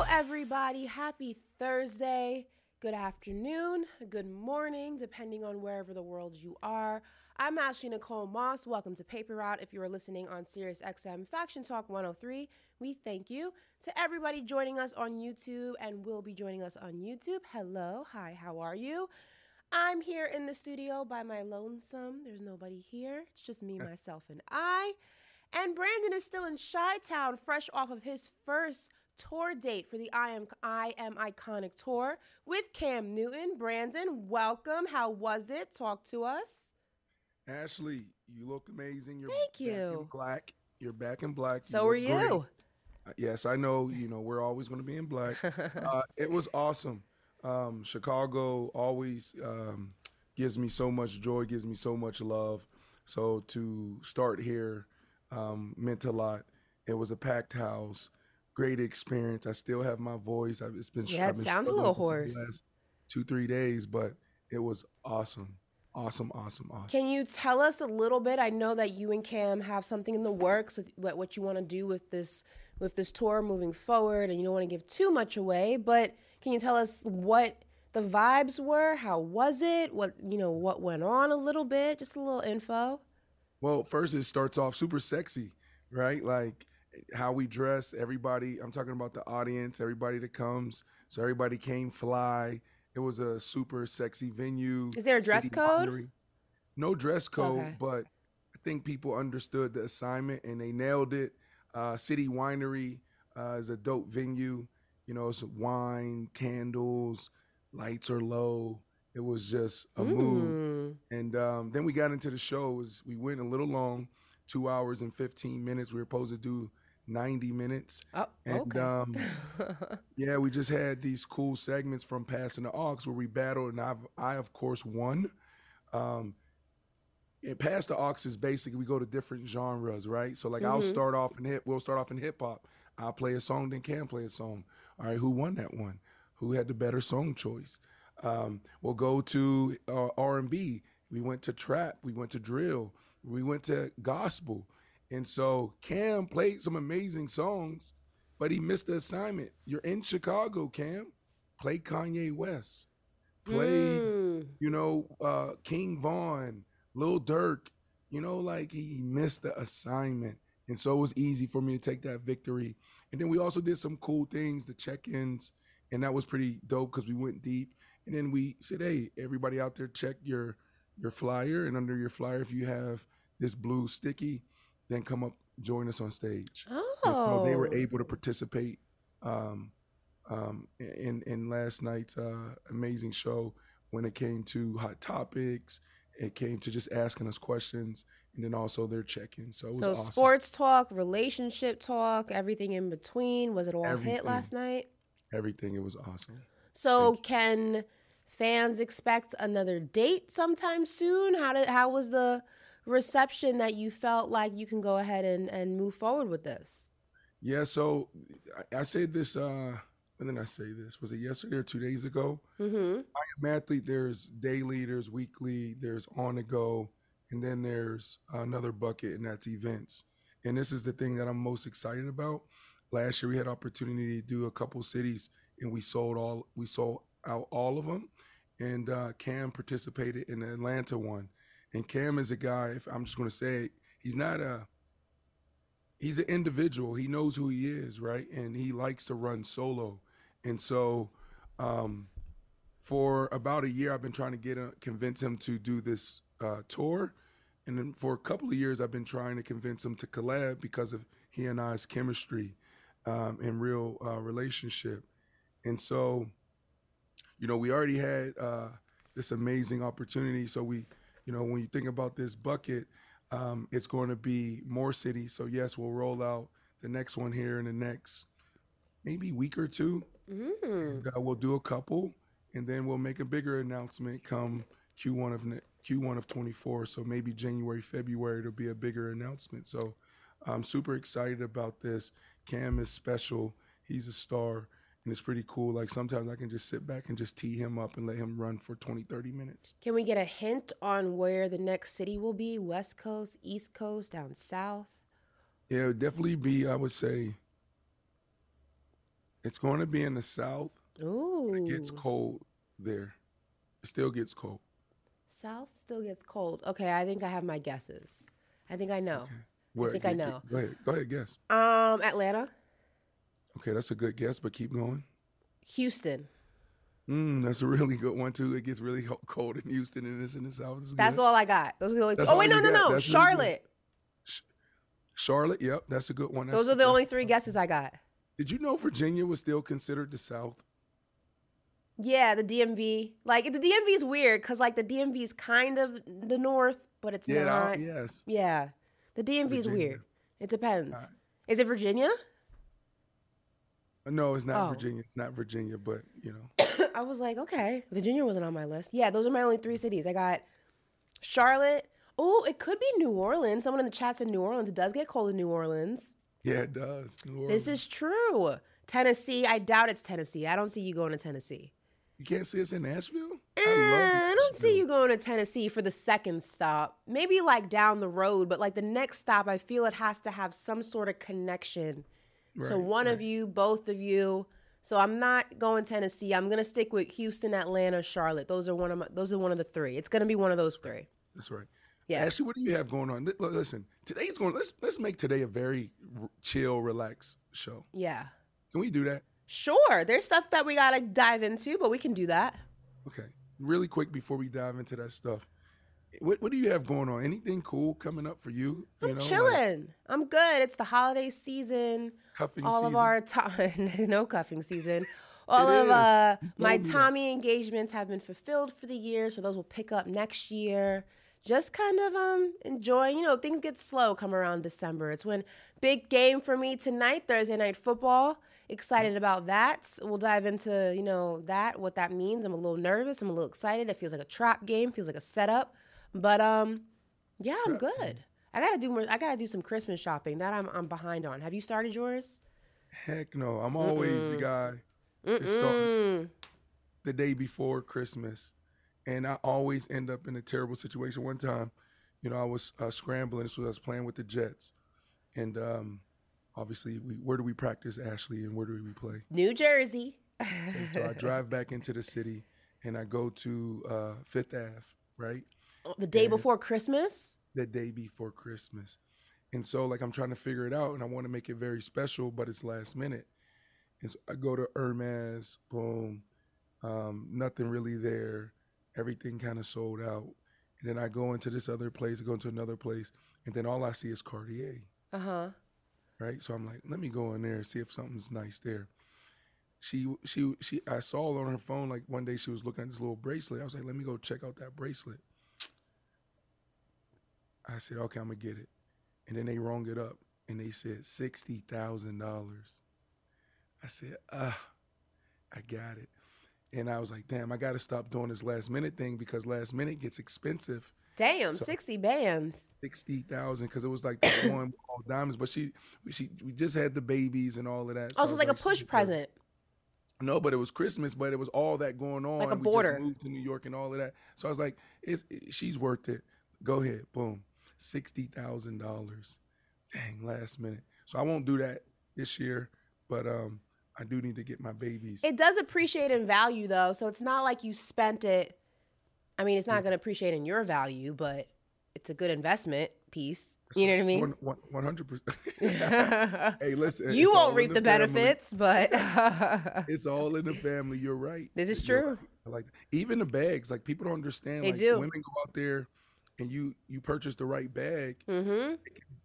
Hello, everybody. Happy Thursday. Good afternoon, good morning, depending on wherever the world you are. I'm Ashley Nicole Moss. Welcome to Paper Route. If you are listening on Sirius XM Faction Talk 103, we thank you. To everybody joining us on YouTube and will be joining us on YouTube, hello, hi, how are you? I'm here in the studio by my lonesome. There's nobody here. It's just me, myself, and I. And Brandon is still in Chi Town, fresh off of his first tour date for the I Am I Am Iconic tour with Cam Newton. Brandon, welcome. How was it? Talk to us. Ashley, you look amazing. You're Thank back in you. black. You're back in black. So look are you. great. Uh, Yes, I know. You know, we're always going to be in black. uh, it was awesome. Um, Chicago always um, gives me so much joy, gives me so much love. So to start here um, meant a lot. It was a packed house, great experience. I still have my voice. I've, it's been Yeah, I've it been sounds a little hoarse. Two three days, but it was awesome, awesome, awesome, awesome. Can you tell us a little bit? I know that you and Cam have something in the works with what, what you want to do with this with this tour moving forward, and you don't want to give too much away. But can you tell us what the vibes were? How was it? What you know? What went on a little bit? Just a little info. Well, first it starts off super sexy, right? Like how we dress, everybody, I'm talking about the audience, everybody that comes. So everybody came fly. It was a super sexy venue. Is there a dress code? No dress code, Okay. but I think people understood the assignment and they nailed it. Uh, City Winery uh, is a dope venue. You know, it's wine, candles, lights are low. It was just a mood. Mm. And um, then we got into the show. It was- we went a little long, two hours and 15 minutes. We were supposed to do 90 minutes. Oh, And okay. um, yeah, we just had these cool segments from Passing the Aux where we battled, and I've, I, of course, won. Um, and Pass the Aux is basically we go to different genres, right? So, like, I'll Mhm. start off in hip, we'll start off in hip hop. I'll play a song, then Cam play a song. All right, who won that one? Who had the better song choice? Um, we'll go to uh, R&B. We went to trap. We went to drill. We went to gospel. And so Cam played some amazing songs, but he missed the assignment. You're in Chicago, Cam. Play Kanye West. Play, Mm. you know, uh, King Von, Lil Durk. You know, like he missed the assignment. And so it was easy for me to take that victory. And then we also did some cool things, the check-ins, and that was pretty dope because we went deep. And then we said, hey, everybody out there, check your your flyer, and under your flyer, if you have this blue sticky, then come up, join us on stage. And Oh, they were able to participate um, um, in in last night's uh, amazing show when it came to hot topics. It came to just asking us questions, and then also their check-in. So it was so awesome. sports talk, relationship talk, everything in between. Was it all hit last night? Everything. It was awesome. So can fans expect another date sometime soon? How did how was the reception that you felt like you can go ahead and, and move forward with this? Yeah. So I, I said this. Uh, when did I say this? Was it yesterday or two days ago? Mm-hmm. I'm athlete. There's daily, there's weekly, there's on the go, and then there's another bucket, and that's events. And this is the thing that I'm most excited about. Last year we had opportunity to do a couple cities, and we sold all we sold out all of them. And uh, Cam participated in the Atlanta one. And Cam is a guy. If I'm just going to say he's not a. He's an individual. He knows who he is, right? And he likes to run solo. And so, um, for about a year, I've been trying to get uh, convince him to do this uh, tour, and then for a couple of years, I've been trying to convince him to collab because of he and I's chemistry um, and real uh, relationship. And so, you know, we already had uh, this amazing opportunity. So we, you know, when you think about this bucket, um, it's going to be more cities. So yes, we'll roll out the next one here in the next maybe week or two. Mm. Uh, we'll do a couple, and then we'll make a bigger announcement come Q1 of Q1 of 24. So maybe January, February, it'll be a bigger announcement. So I'm super excited about this. Cam is special. He's a star, and it's pretty cool. Like sometimes I can just sit back and just tee him up and let him run for 20, 30 minutes. Can we get a hint on where the next city will be? West Coast, East Coast, down south? Yeah, it would definitely be, I would say, It's going to be in the south. Ooh. It gets cold there. It still gets cold. South still gets cold. Okay, I think I have my guesses. I think I know. I think I know. Go ahead. Go ahead. Guess. Um, Atlanta, Okay, that's a good guess, but keep going. Houston. Mm, that's a really good one too. It gets really cold in Houston and it's in the south. That's all I got. Those are the only two. That's Oh wait, no, no, got. no. That's. Charlotte. Charlotte. Yep, that's a good one. Those are the only three guesses I got. Did you know Virginia was still considered the South? Yeah, the DMV. Like the DMV is weird because like the DMV is kind of the north, but it's Yeah, not. yes. Yeah, the DMV is weird. It depends. Alright. Is it Virginia? No, it's not Oh. Virginia. It's not Virginia, but you know, I was like, okay, Virginia wasn't on my list. Yeah, those are my only three cities. I got Charlotte. Oh, it could be New Orleans. Someone in the chat said New Orleans. It does get cold in New Orleans. yeah, it does. New This is true. Tennessee. I doubt it's Tennessee. I don't see you going to Tennessee. You can't see us in Nashville. Eh, I love I don't see you going to Tennessee for the second stop. Maybe like down the road, but like the next stop, I feel it has to have some sort of connection. So Right, one of you, both of you. So I'm not going Tennessee. I'm gonna stick with Houston, Atlanta, Charlotte. Those are one of my, those are one of the three. It's gonna be one of those three. That's right. Yeah. Ashley, what do you have going on? Listen, today's going. Let's let's make today a very r- chill, relaxed show. Yeah. Can we do that? Sure. There's stuff that we gotta dive into, but we can do that. Okay. Really quick before we dive into that stuff. What what do you have going on? Anything cool coming up for you? I'm you know, like chilling. I'm good. It's the holiday season. cuffing all season. of our time no cuffing season all It of uh my told me that. tommy engagements have been fulfilled for the year so those will pick up next year just kind of um enjoying you know things get slow come around december it's when big game for me tonight thursday night football excited about that we'll dive into you know that what that means i'm a little nervous i'm a little excited it feels like a trap game feels like a setup but um yeah i'm good i gotta do more i gotta do some christmas shopping that i'm, I'm behind on have you started yours Heck no. I'm always the Mm-mm. guy that starts the day before Christmas, and I always end up in a terrible situation. One time, you know, I was uh, scrambling, so I was playing with the Jets, and um, obviously, we where do we practice, Ashley, and where do we play? New Jersey. So I drive back into the city, and I go to uh, Fifth Ave, right, the day and- before Christmas. the day before Christmas, and so like I'm trying to figure it out, and I want to make it very special, but it's last minute, and so I go to Hermes, boom, um, nothing really there, everything kind of sold out, and then I go into this other place, I go into another place, and then all I see is Cartier, Uh huh. right? So I'm like, let me go in there and see if something's nice there. She she she I saw on her phone like one day she was looking at this little bracelet. I was like, let me go check out that bracelet. I said, okay, I'm gonna get it. And then they rung it up and they said sixty thousand dollars. I said, ah, I got it. And I was like, damn, I gotta stop doing this last minute thing because last minute gets expensive. Damn, So- 60 bands. Sixty thousand because it was like the one with all diamonds, but she she we just had the babies and all of that. Oh, so it's was like a push present. No, but it was Christmas, but it was all that going on. Like a We border. just moved to New York and all of that. So I was like, it's, it- she's worth it. Go ahead, boom, sixty thousand dollars. Dang, last minute. So I won't do that this year, but um, I do need to get my babies. It does appreciate in value, though. So it's not like you spent it. I mean, it's not Yeah. going to appreciate in your value, but it's a good investment piece. You know what I mean? One hundred percent. Hey, listen. you won't reap in the, benefits, but It's all in the family. You're right. This is You're true. right. I like that. even the bags. Like people don't understand. They like do. women go out there, and you you purchase the right bag, hmm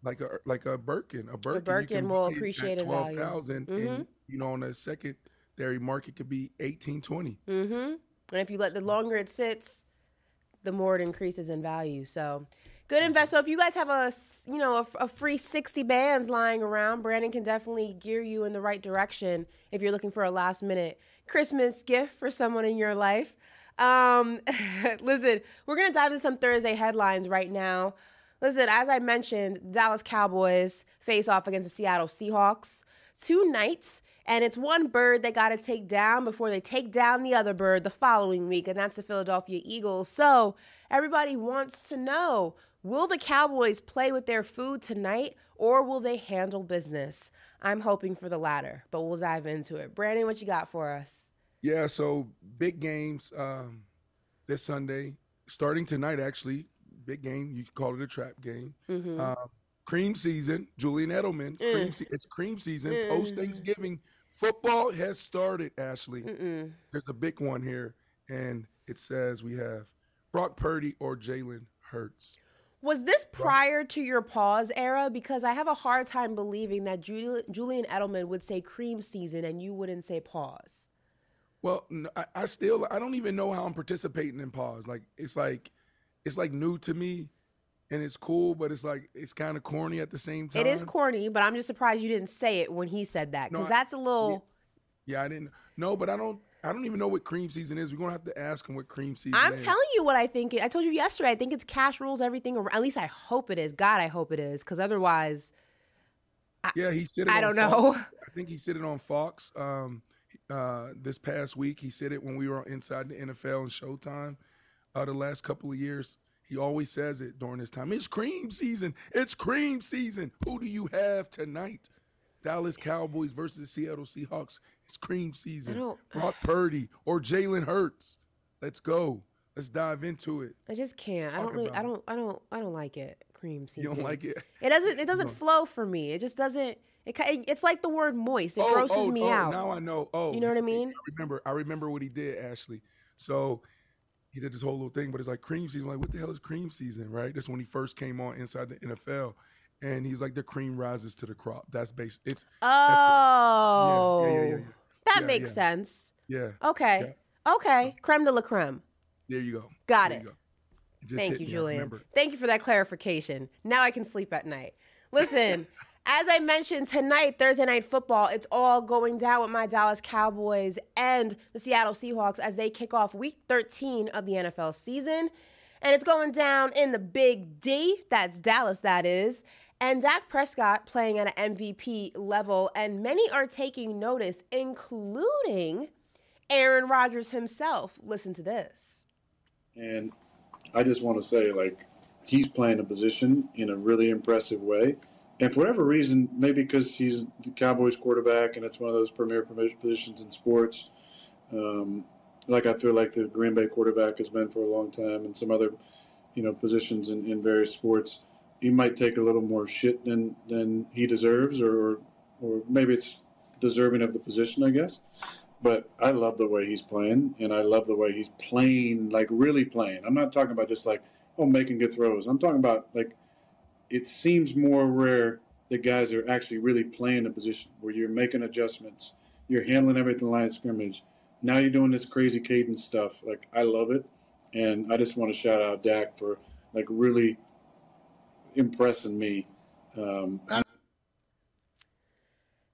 like a like a Birkin. A Birkin, you Birkin can will at appreciate in value. 12,000, Mhm. and you know on the secondary market could be 18, 20. hmm And if you let the longer it sits, the more it increases in value. So, good invest. So, if you guys have a you know a, a free sixty bands lying around, Brandon can definitely gear you in the right direction if you're looking for a last minute Christmas gift for someone in your life. Um, listen, we're gonna dive into some Thursday headlines right now. Listen, as I mentioned, Dallas Cowboys face off against the Seattle Seahawks tonight, and it's one bird they got to take down before they take down the other bird the following week, and that's the Philadelphia Eagles. So everybody wants to know Will the Cowboys play with their food tonight or will they handle business? I'm hoping for the latter, but we'll dive into it. Brandon, what you got for us? Yeah, so big games um, this Sunday, starting tonight, actually. Big game. You call it a trap game. Mm-hmm. Uh, cream season. Julian Edelman. Mm. Cream se- it's cream season. Mm. Post Thanksgiving. Football has started, Ashley. Mm-mm. There's a big one here, and it says we have Brock Purdy or Jalen Hurts. Was this prior to your pause era? Because I have a hard time believing that Julian Edelman would say cream season and you wouldn't say pause. Well, I, I still I don't even know how I'm participating in pause. Like it's like it's like new to me and it's cool, but it's like it's kind of corny at the same time. It is corny, but I'm just surprised you didn't say it when he said that because no, that's a little. Yeah, I didn't. No, but I don't. I don't even know what cream season is. We're gonna have to ask him what cream season is. I'm is. telling you what I think. I told you yesterday. I think it's cash rules everything. Or at least I hope it is. God, I hope it is, because otherwise. I, yeah, he said it. I don't Fox. know. I think he said it on Fox um, uh, this past week. He said it when we were inside the NFL and Showtime uh, the last couple of years. He always says it during this time. It's cream season. It's cream season. Who do you have tonight? Dallas Cowboys versus the Seattle Seahawks. It's cream season. Brock Purdy or Jalen Hurts. Let's go. Let's dive into it. I just can't. Talk I don't really. I don't. I don't. I don't like it. Cream season. You don't like it. It doesn't. It doesn't flow for me. It just doesn't. It, it's like the word moist. It oh, grosses oh, me oh, out. Now I know. Oh, you know what I mean? I remember. I remember what he did, Ashley. So he did this whole little thing, but it's like cream season. I'm like, what the hell is cream season, right? That's when he first came on inside the NFL and he's like the cream rises to the crop. That's base. It's oh, yeah, yeah, yeah, oh, yeah, that yeah, makes sense. Yeah. Okay. Okay. So, creme de la creme. There you go. Got there it. You go. it Thank you, Julian. Thank you for that clarification. Now I can sleep at night. Listen. As I mentioned tonight, Thursday night football, it's all going down with my Dallas Cowboys and the Seattle Seahawks as they kick off week 13 of the NFL season. And it's going down in the Big D. That's Dallas, that is and Dak Prescott playing at an MVP level, and many are taking notice, including Aaron Rodgers himself. Listen to this. And I just want to say, like, he's playing a position in a really impressive way. And for whatever reason, maybe because he's the Cowboys quarterback and it's one of those premier positions in sports, um, like I feel like the Green Bay quarterback has been for a long time and some other, you know, positions in, in various sports he might take a little more shit than than he deserves, or or maybe it's deserving of the position, I guess. But I love the way he's playing, and I love the way he's playing, like really playing. I'm not talking about just like oh making good throws. I'm talking about like it seems more rare that guys are actually really playing a position where you're making adjustments, you're handling everything line of scrimmage. Now you're doing this crazy cadence stuff. Like I love it, and I just want to shout out Dak for like really impressing me. Um,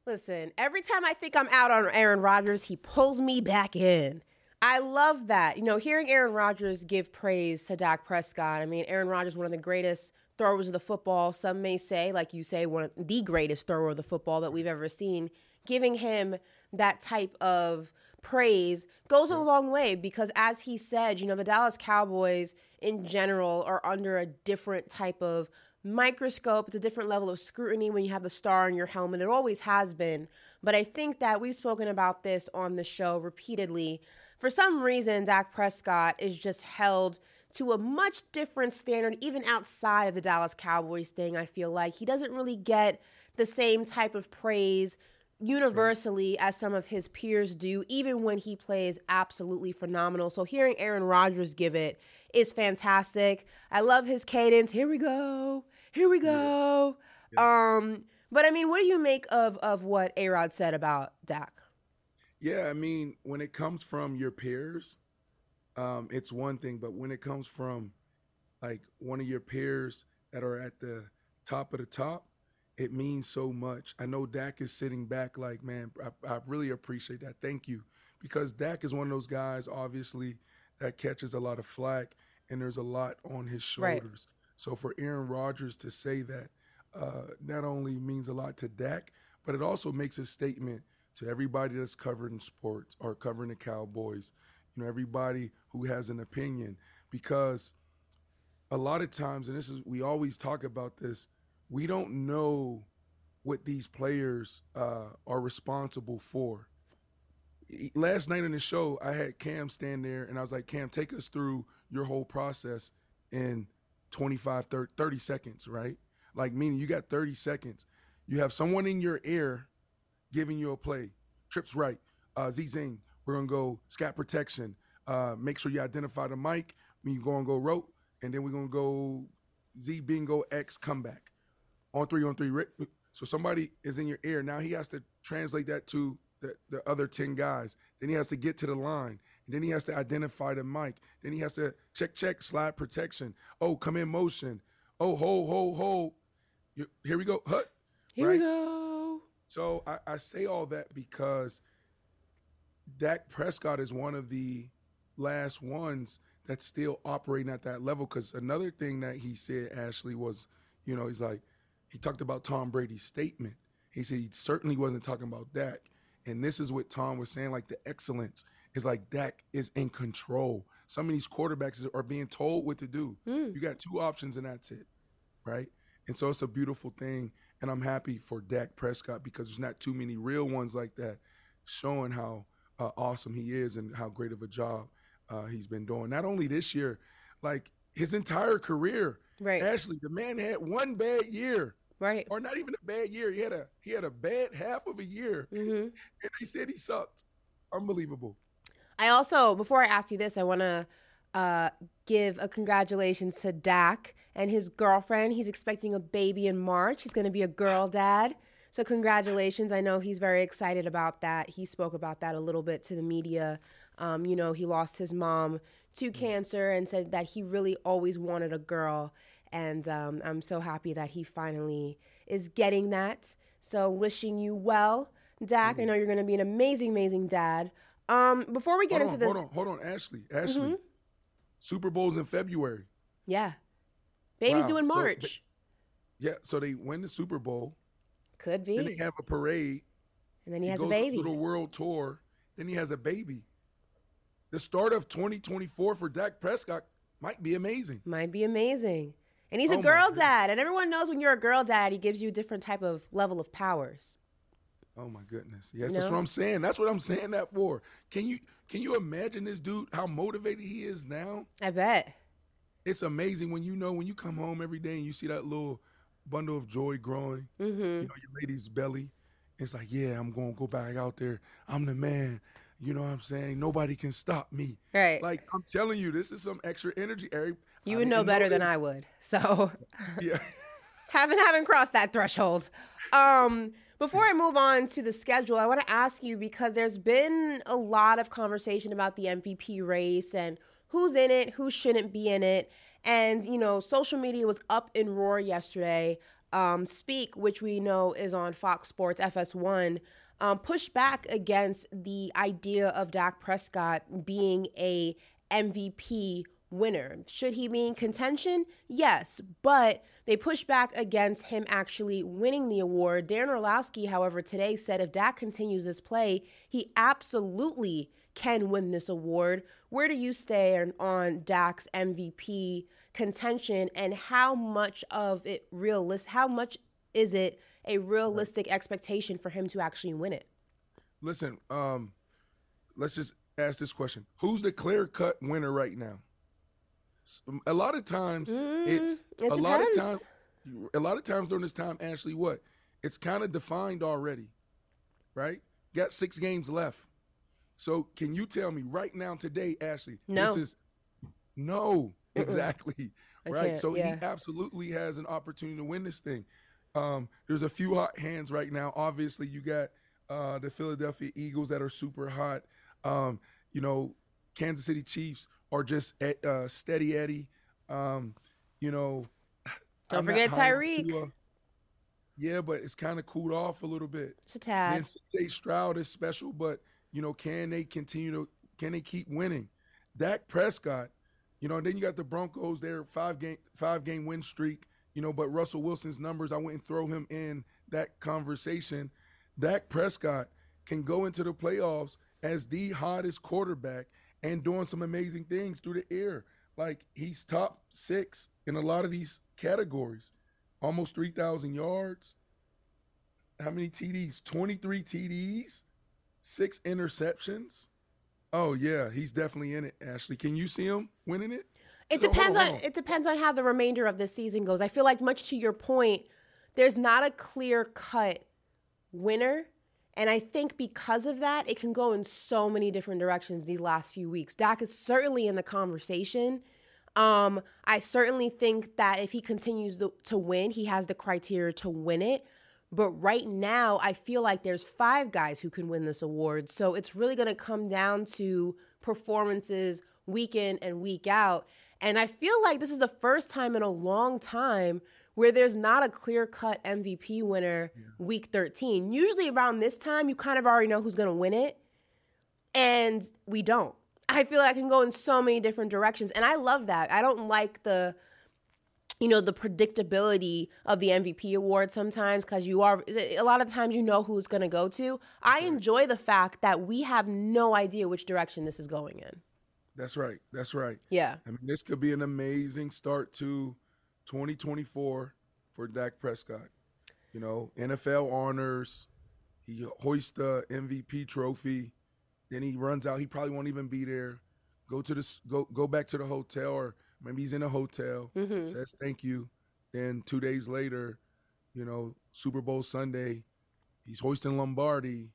Listen, every time I think I'm out on Aaron Rodgers, he pulls me back in. I love that. You know, hearing Aaron Rodgers give praise to Dak Prescott. I mean, Aaron Rodgers, one of the greatest throwers of the football. Some may say, like you say, one of the greatest thrower of the football that we've ever seen. Giving him that type of praise goes a long way because, as he said, you know, the Dallas Cowboys in general are under a different type of microscope. It's a different level of scrutiny when you have the star on your helmet. It always has been. But I think that we've spoken about this on the show repeatedly. For some reason, Dak Prescott is just held to a much different standard, even outside of the Dallas Cowboys thing. I feel like he doesn't really get the same type of praise universally as some of his peers do, even when he plays absolutely phenomenal. So hearing Aaron Rodgers give it is fantastic. I love his cadence. Here we go. Here we go. Yeah. Um, but I mean, what do you make of of what Arod said about Dak? Yeah, I mean, when it comes from your peers, um, it's one thing, but when it comes from like one of your peers that are at the top of the top, it means so much. I know Dak is sitting back like, man, I, I really appreciate that. Thank you. Because Dak is one of those guys, obviously, that catches a lot of flack and there's a lot on his shoulders. Right. So for Aaron Rodgers to say that uh, not only means a lot to Dak, but it also makes a statement to everybody that's covering sports or covering the Cowboys, you know, everybody who has an opinion, because a lot of times, and this is we always talk about this, we don't know what these players uh, are responsible for. Last night in the show, I had Cam stand there, and I was like, Cam, take us through your whole process in 25, 30, 30 seconds, right? Like, meaning you got 30 seconds. You have someone in your ear giving you a play. Trips right. Uh, Z Zing, we're going to go scat protection. Uh, make sure you identify the mic. When you go and go rope, and then we're going to go Z bingo X comeback. On three, on three. So somebody is in your ear. Now he has to translate that to the, the other 10 guys. Then he has to get to the line. And then he has to identify the mic. Then he has to check, check, slide protection. Oh, come in motion. Oh, hold, hold, hold. Here we go. Hut. Here right? we go. So I, I say all that because Dak Prescott is one of the last ones that's still operating at that level. Because another thing that he said, Ashley, was, you know, he's like, he talked about Tom Brady's statement. He said he certainly wasn't talking about Dak. And this is what Tom was saying, like the excellence is like Dak is in control. Some of these quarterbacks are being told what to do. Mm. You got two options and that's it. Right? And so it's a beautiful thing. And I'm happy for Dak Prescott because there's not too many real ones like that showing how uh, awesome he is and how great of a job uh, he's been doing. Not only this year, like his entire career. Right. Ashley, the man had one bad year. Right. Or not even a bad year. He had a he had a bad half of a year. Mm-hmm. And they said he sucked. Unbelievable. I also, before I ask you this, I want to uh, give a congratulations to Dak and his girlfriend. He's expecting a baby in March. He's going to be a girl dad. So, congratulations. I know he's very excited about that. He spoke about that a little bit to the media. Um, you know, he lost his mom to mm. cancer and said that he really always wanted a girl. And um, I'm so happy that he finally is getting that. So, wishing you well, Dak. Mm-hmm. I know you're going to be an amazing, amazing dad. Um, before we get hold into on, this, hold on, hold on, Ashley. Ashley, mm-hmm. Super Bowl's in February. Yeah, baby's wow. doing March. So, yeah, so they win the Super Bowl. Could be. Then they have a parade. And then he, he has a baby. To the world tour. Then he has a baby. The start of 2024 for Dak Prescott might be amazing. Might be amazing. And he's oh a girl dad, and everyone knows when you're a girl dad, he gives you a different type of level of powers. Oh my goodness. Yes, that's what I'm saying. That's what I'm saying that for. Can you can you imagine this dude how motivated he is now? I bet. It's amazing when you know when you come home every day and you see that little bundle of joy growing, mm-hmm. you know, your lady's belly. It's like, yeah, I'm gonna go back out there. I'm the man. You know what I'm saying? Nobody can stop me. Right. Like I'm telling you, this is some extra energy. Eric, you would know better know than I would. So yeah. haven't haven't crossed that threshold. Um before I move on to the schedule, I want to ask you because there's been a lot of conversation about the MVP race and who's in it, who shouldn't be in it. And, you know, social media was up in roar yesterday. Um, Speak, which we know is on Fox Sports FS1, um, pushed back against the idea of Dak Prescott being a MVP winner. Should he be in contention? Yes, but they pushed back against him actually winning the award. Dan Orlovsky, however, today said if Dak continues this play, he absolutely can win this award. Where do you stand on Dak's MVP contention and how much of it realist how much is it a realistic right. expectation for him to actually win it? Listen, um, let's just ask this question: Who's the clear-cut winner right now? A lot of times, mm, it's it a lot of times. A lot of times during this time, Ashley, what? It's kind of defined already, right? Got six games left. So can you tell me right now today, Ashley? No. This is no, exactly. right. So yeah. he absolutely has an opportunity to win this thing. Um, there's a few hot hands right now. Obviously, you got uh, the Philadelphia Eagles that are super hot. Um, you know, Kansas City Chiefs are just at, uh, steady Eddie. Um, you know, don't I'm forget Tyreek. Yeah, but it's kind of cooled off a little bit. It's a tad. And CJ Stroud is special, but you know, can they continue to can they keep winning? Dak Prescott, you know, and then you got the Broncos, their five game five game win streak, you know, but Russell Wilson's numbers, I wouldn't throw him in that conversation. Dak Prescott can go into the playoffs as the hottest quarterback and doing some amazing things through the air. Like he's top six in a lot of these categories. Almost 3,000 yards. How many TDs? 23 TDs, six interceptions. Oh yeah, he's definitely in it. Ashley, can you see him winning it? It So, depends on, on, hold on. it depends on how the remainder of the season goes. I feel like much to your point, there's not a clear cut winner. And I think because of that, it can go in so many different directions these last few weeks. Dak is certainly in the conversation. Um, I certainly think that if he continues to, to win, he has the criteria to win it. But right now, I feel like there's five guys who can win this award. So it's really going to come down to performances week in and week out. And I feel like this is the first time in a long time where there's not a clear cut MVP winner week 13. Usually around this time, you kind of already know who's going to win it. And we don't. I feel like I can go in so many different directions. And I love that. I don't like the you know the predictability of the MVP award sometimes because you are a lot of times you know who's going to go to. I enjoy the fact that we have no idea which direction this is going in. That's right. That's right. Yeah. I mean, this could be an amazing start to 2024 for Dak Prescott. You know, NFL honors. He hoists the MVP trophy. Then he runs out. He probably won't even be there. Go to the go go back to the hotel, or maybe he's in a hotel. Mhm. Says thank you. Then two days later, you know, Super Bowl Sunday, he's hoisting Lombardi.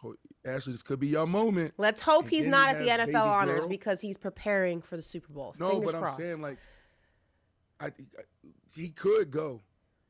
So Ashley, this could be your moment. Let's hope And he's not you at the NFL honors girl. because he's preparing for the Super Bowl. No, Fingers but crossed. I'm saying like, I, I he could go,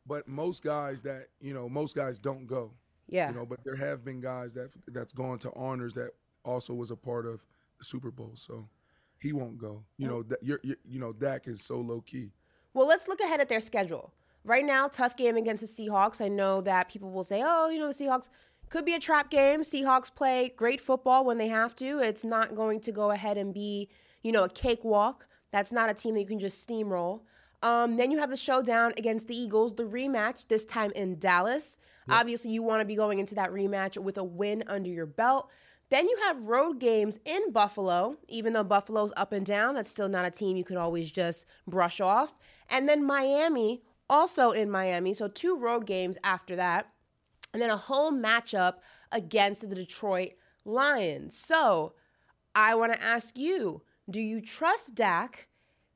but most guys that you know, most guys don't go. yeah. You know, but there have been guys that that's gone to honors that also was a part of the Super Bowl, so he won't go. You know, that you're, you're you know, Dak is so low key. Well, let's look ahead at their schedule. Right now, tough game against the Seahawks. I know that people will say, oh, you know, the Seahawks could be a trap game. Seahawks play great football when they have to. It's not going to go ahead and be, you know, a cakewalk. That's not a team that you can just steamroll. Um, then you have the showdown against the Eagles, the rematch, this time in Dallas. Obviously, you want to be going into that rematch with a win under your belt. Then you have road games in Buffalo, even though Buffalo's up and down, that's still not a team you could always just brush off. And then Miami, also in Miami, so two road games after that. And then a home matchup against the Detroit Lions. So I want to ask you do you trust Dak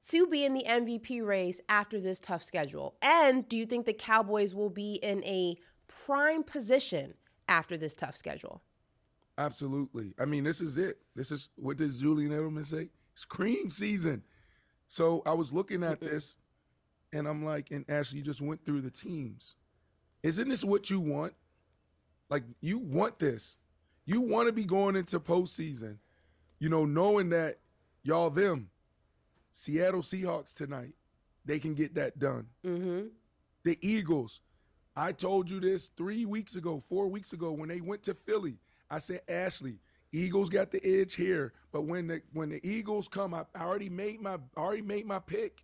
to be in the MVP race after this tough schedule? And do you think the Cowboys will be in a prime position after this tough schedule? Absolutely. I mean, this is it. This is what does Julian Edelman say? It's cream season. So I was looking at this, and I'm like, and Ashley, you just went through the teams. Isn't this what you want? Like you want this. You want to be going into postseason, you know, knowing that y'all them, Seattle Seahawks tonight, they can get that done. Mm-hmm. The Eagles. I told you this three weeks ago, four weeks ago, when they went to Philly. I said, Ashley, Eagles got the edge here, but when the when the Eagles come, I, I already made my I already made my pick.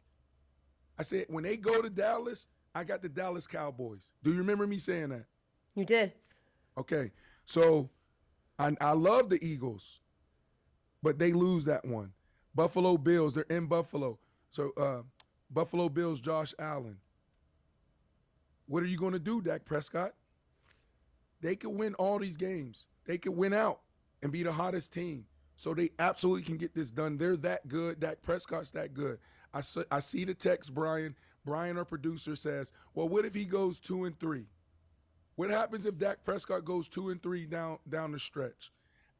I said when they go to Dallas, I got the Dallas Cowboys. Do you remember me saying that? You did. Okay, so I I love the Eagles, but they lose that one. Buffalo Bills, they're in Buffalo. So uh, Buffalo Bills, Josh Allen. What are you going to do, Dak Prescott? They could win all these games. They could win out and be the hottest team. So they absolutely can get this done. They're that good. Dak Prescott's that good. I I see the text, Brian. Brian, our producer, says, well, what if he goes two and three? What happens if Dak Prescott goes two and three down down the stretch?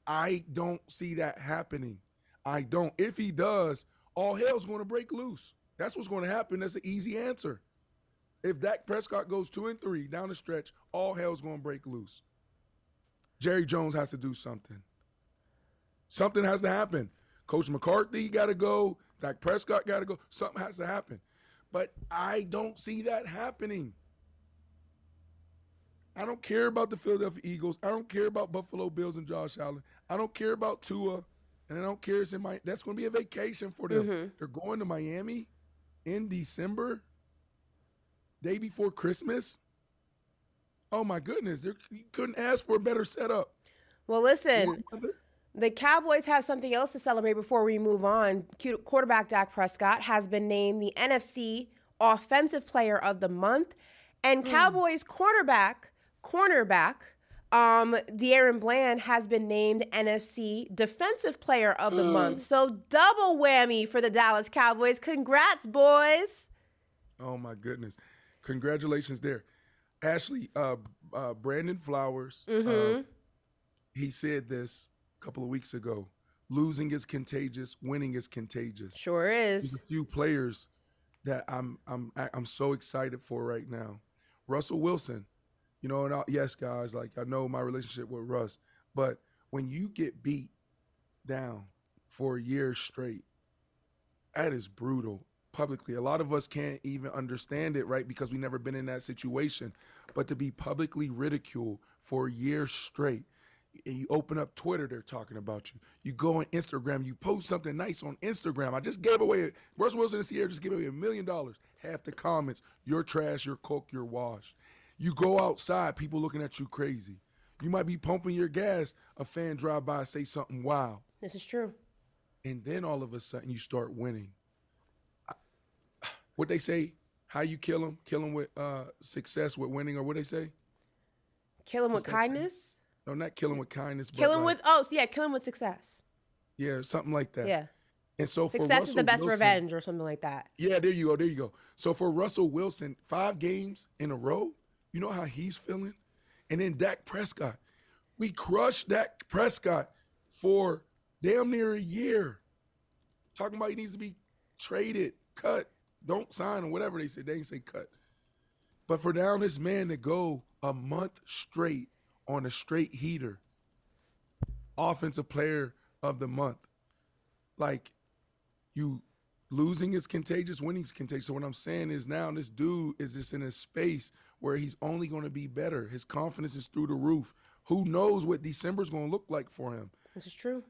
I don't see that happening. I don't. If he does, all hell's going to break loose. That's what's going to happen. That's an easy answer. If Dak Prescott goes two and three down the stretch, all hell's going to break loose. Jerry Jones has to do something. Something has to happen. Coach McCarthy got to go. Dak Prescott got to go. Something has to happen. But I don't see that happening. I don't care about the Philadelphia Eagles. I don't care about Buffalo Bills and Josh Allen. I don't care about Tua, and I don't care. It's in my. That's going to be a vacation for them. Mm-hmm. They're going to Miami in December, day before Christmas. Oh my goodness! You couldn't ask for a better setup. Well, listen, The Cowboys have something else to celebrate before we move on. Quarterback Dak Prescott has been named the NFC Offensive Player of the Month, and mm. Cowboys quarterback, cornerback, um, DaRon Bland has been named NFC Defensive Player of the mm. Month. So double whammy for the Dallas Cowboys. Congrats, boys! Oh my goodness, congratulations there, Ashley. Uh, uh, Brandon Flowers. Mm-hmm. Uh, he said this a couple of weeks ago. Losing is contagious. Winning is contagious. Sure is. There's a few players that I'm I'm I'm so excited for right now. Russell Wilson, you know, and I, yes, guys, like I know my relationship with Russ, but when you get beat down for a year straight, that is brutal publicly. A lot of us can't even understand it, right? Because we never been in that situation. But to be publicly ridiculed for years straight, and you open up Twitter, they're talking about you. You go on Instagram, you post something nice on Instagram. I just gave away Russ Wilson this year just gave away a million dollars. Half the comments, you're trash, you're cooked, you're washed. You go outside, people looking at you crazy. You might be pumping your gas, a fan drive by, say something wild. This is true. And then all of a sudden you start winning. What they say, how you kill them, kill them with uh, success, with winning, or what they say? Kill them with kindness? No, not killing with kindness. Kill him like, with oh, so yeah, kill him with success. Yeah, something like that. Yeah. And so for success is the best Wilson, revenge, or something like that. Yeah, there you go, there you go. So for Russell Wilson, five games in a row, you know how he's feeling, and then Dak Prescott, we crushed Dak Prescott for damn near a year, talking about he needs to be traded, cut, don't sign or whatever they said. They didn't say cut. But for now, this man to go a month straight on a straight heater, offensive player of the month. Like you losing is contagious, winning is contagious. So what I'm saying is now this dude is just in a space where he's only going to be better. His confidence is through the roof. Who knows what December's going to look like for him? This is true.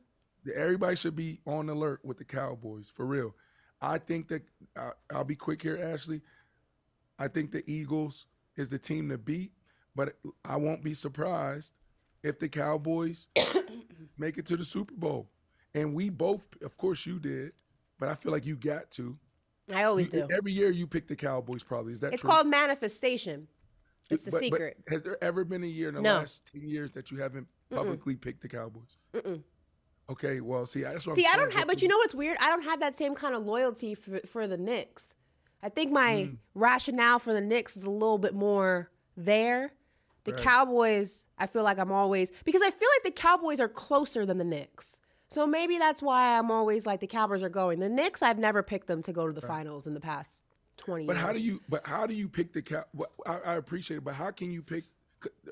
Everybody should be on alert with the Cowboys for real. I think that I'll be quick here, Ashley. I think the Eagles is the team to beat. But I won't be surprised if the Cowboys make it to the Super Bowl. And we both, of course, you did, but I feel like you got to. I always you, do. Every year you pick the Cowboys, probably. Is that It's true? called manifestation. It's the but, secret. But has there ever been a year in the no. last 10 years that you haven't publicly Mm-mm. picked the Cowboys? Mm-mm. Okay, well, see, that's what see, I'm I don't have, but you know what's weird? I don't have that same kind of loyalty for, for the Knicks. I think my mm. rationale for the Knicks is a little bit more there the right. Cowboys, I feel like I'm always because I feel like the Cowboys are closer than the Knicks. So maybe that's why I'm always like the Cowboys are going. The Knicks, I've never picked them to go to the right. finals in the past 20 but years. how do you but how do you pick the cow I, I, appreciate it, but how can you pick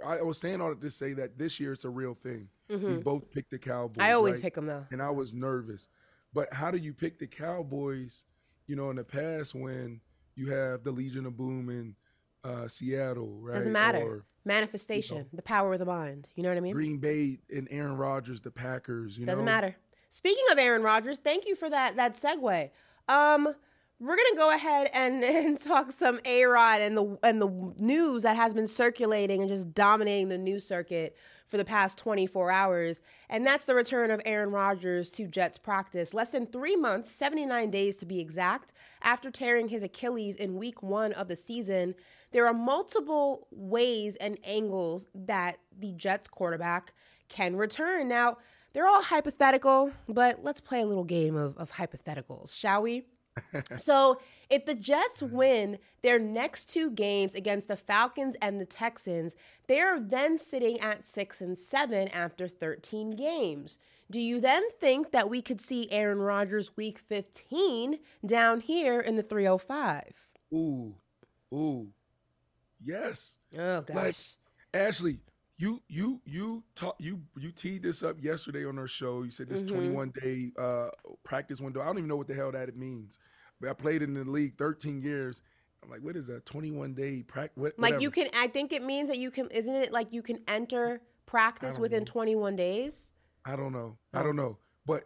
I was saying all to say that this year it's a real thing. Mm-hmm. We both picked the Cowboys. I always right? pick them though. And I was nervous. But how do you pick the Cowboys, you know, in the past when you have the Legion of Boom in uh, Seattle, right? Doesn't matter. Or, Manifestation, you know, the power of the mind. You know what I mean? Green Bay and Aaron Rodgers, the Packers. You know. doesn't know? matter. Speaking of Aaron Rodgers, thank you for that that segue. Um, we're gonna go ahead and, and talk some A Rod and the and the news that has been circulating and just dominating the news circuit for the past 24 hours, and that's the return of Aaron Rodgers to Jets practice. Less than three months, 79 days to be exact, after tearing his Achilles in week one of the season. There are multiple ways and angles that the Jets quarterback can return. Now, they're all hypothetical, but let's play a little game of, of hypotheticals, shall we? so if the Jets mm-hmm. win their next two games against the Falcons and the Texans, they are then sitting at six and seven after 13 games. Do you then think that we could see Aaron Rodgers week 15 down here in the 305? Ooh, ooh, yes. Oh gosh. Like, Ashley, you you you taught you you teed this up yesterday on our show. You said this mm-hmm. 21 day uh, practice window. I don't even know what the hell that it means. But I played in the league 13 years. I'm like, what is that? 21 day practice? What, like you can. I think it means that you can. Isn't it like you can enter practice within know. 21 days? I don't know. Oh. I don't know. But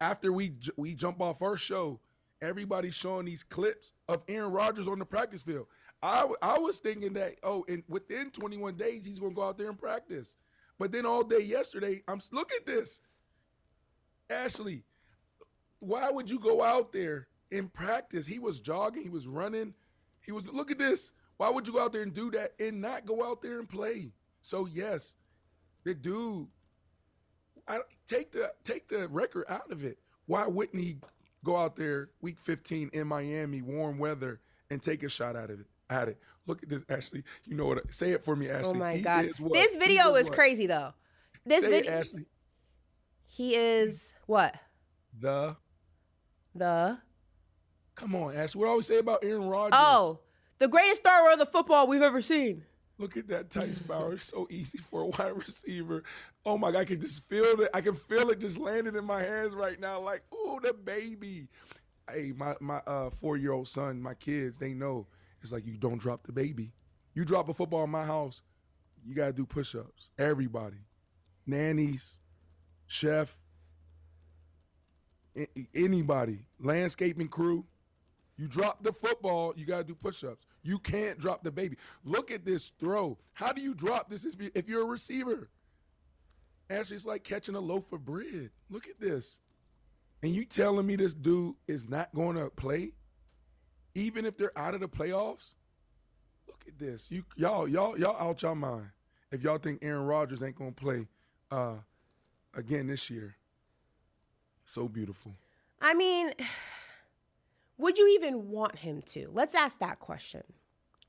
after we we jump off our show, everybody's showing these clips of Aaron Rodgers on the practice field. I, I was thinking that oh, in within 21 days he's gonna go out there and practice. But then all day yesterday, I'm look at this. Ashley, why would you go out there in practice? He was jogging, he was running, he was look at this. Why would you go out there and do that and not go out there and play? So yes, the dude, I take the take the record out of it. Why wouldn't he go out there week 15 in Miami, warm weather, and take a shot out of it? At it. Look at this, Ashley. You know what? Say it for me, Ashley. Oh my He god. This video is what? crazy though. This Say it, video Ashley. he is what? The The come on, Ashley. What do I always say about Aaron Rodgers? Oh, the greatest thrower of the football we've ever seen. Look at that Tice Bauer. So easy for a wide receiver. Oh my God, I can just feel it. I can feel it just landing in my hands right now. Like, ooh, the baby. Hey, my my uh, four year old son, my kids, they know. It's like you don't drop the baby. You drop a football in my house, you gotta do push ups. Everybody, nannies, chef, anybody, landscaping crew. You drop the football, you gotta do push-ups. You can't drop the baby. Look at this throw. How do you drop this if you're a receiver? Actually, it's like catching a loaf of bread. Look at this. And you telling me this dude is not going to play, even if they're out of the playoffs? Look at this. You y'all y'all y'all out y'all mind if y'all think Aaron Rodgers ain't going to play uh, again this year. So beautiful. I mean, would you even want him to? Let's ask that question.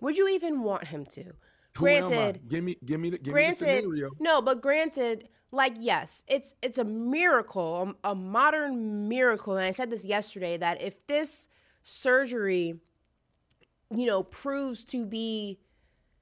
Would you even want him to? Who? Granted, give me give me the give me the granted, scenario. no, but granted, like yes, it's it's a miracle, a, a modern miracle, and I said this yesterday that if this surgery, you know, proves to be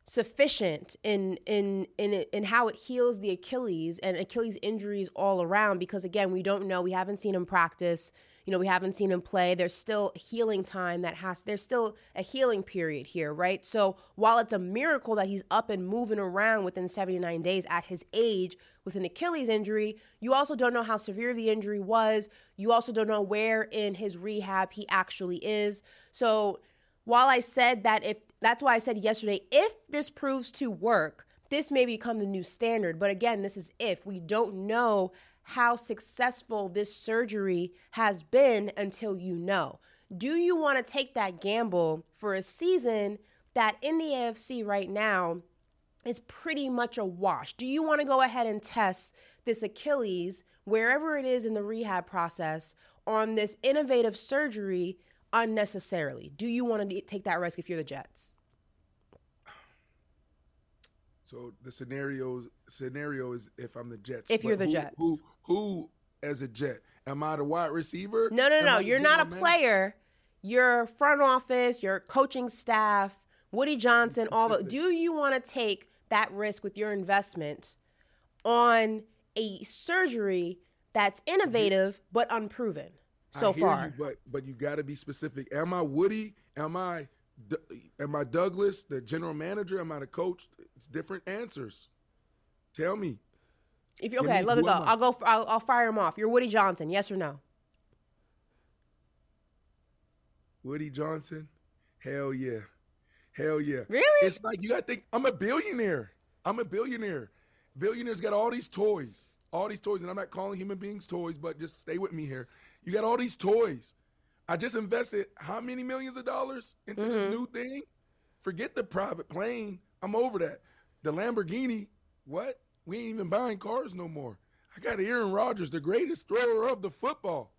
sufficient in in in in how it heals the Achilles and Achilles injuries all around because again we don't know. We haven't seen him practice you know we haven't seen him play. There's still healing time that has there's still a healing period here right? So while it's a miracle that he's up and moving around within 79 days at his age with an Achilles injury you also don't know how severe the injury was. You also don't know where in his rehab he actually is. So while I said that if that's why I said yesterday, if this proves to work, this may become the new standard. But again, this is if. We don't know how successful this surgery has been until you know. Do you want to take that gamble for a season that in the AFC right now is pretty much a wash? Do you want to go ahead and test this Achilles wherever it is in the rehab process on this innovative surgery unnecessarily? Do you want to take that risk if you're the Jets? So the scenario scenario is if I'm the Jets. If But you're the who- Jets. who who as a Jet? Am I the wide receiver? No, no, Am no. You're not a manager? player. Your front office, your coaching staff, Woody Johnson, all the. Do you want to take that risk with your investment on a surgery that's innovative but unproven so I hear far? you, but but you got to be specific. Am I Woody? Am I am I Douglas, the general manager? Am I the coach? It's different answers. Tell me. If you okay, me let it go. I'll go. For, I'll, I'll fire him off. You're Woody Johnson. Yes or no? Woody Johnson? Hell yeah. Hell yeah. Really? It's like you gotta think I'm a billionaire. I'm a billionaire. Billionaires got all these toys. All these toys, and I'm not calling human beings toys, but just stay with me here. You got all these toys. I just invested how many millions of dollars into this Mm-hmm. new thing? Forget the private plane. I'm over that. The Lamborghini, what? We ain't even buying cars no more. I got Aaron Rodgers, the greatest thrower of the football.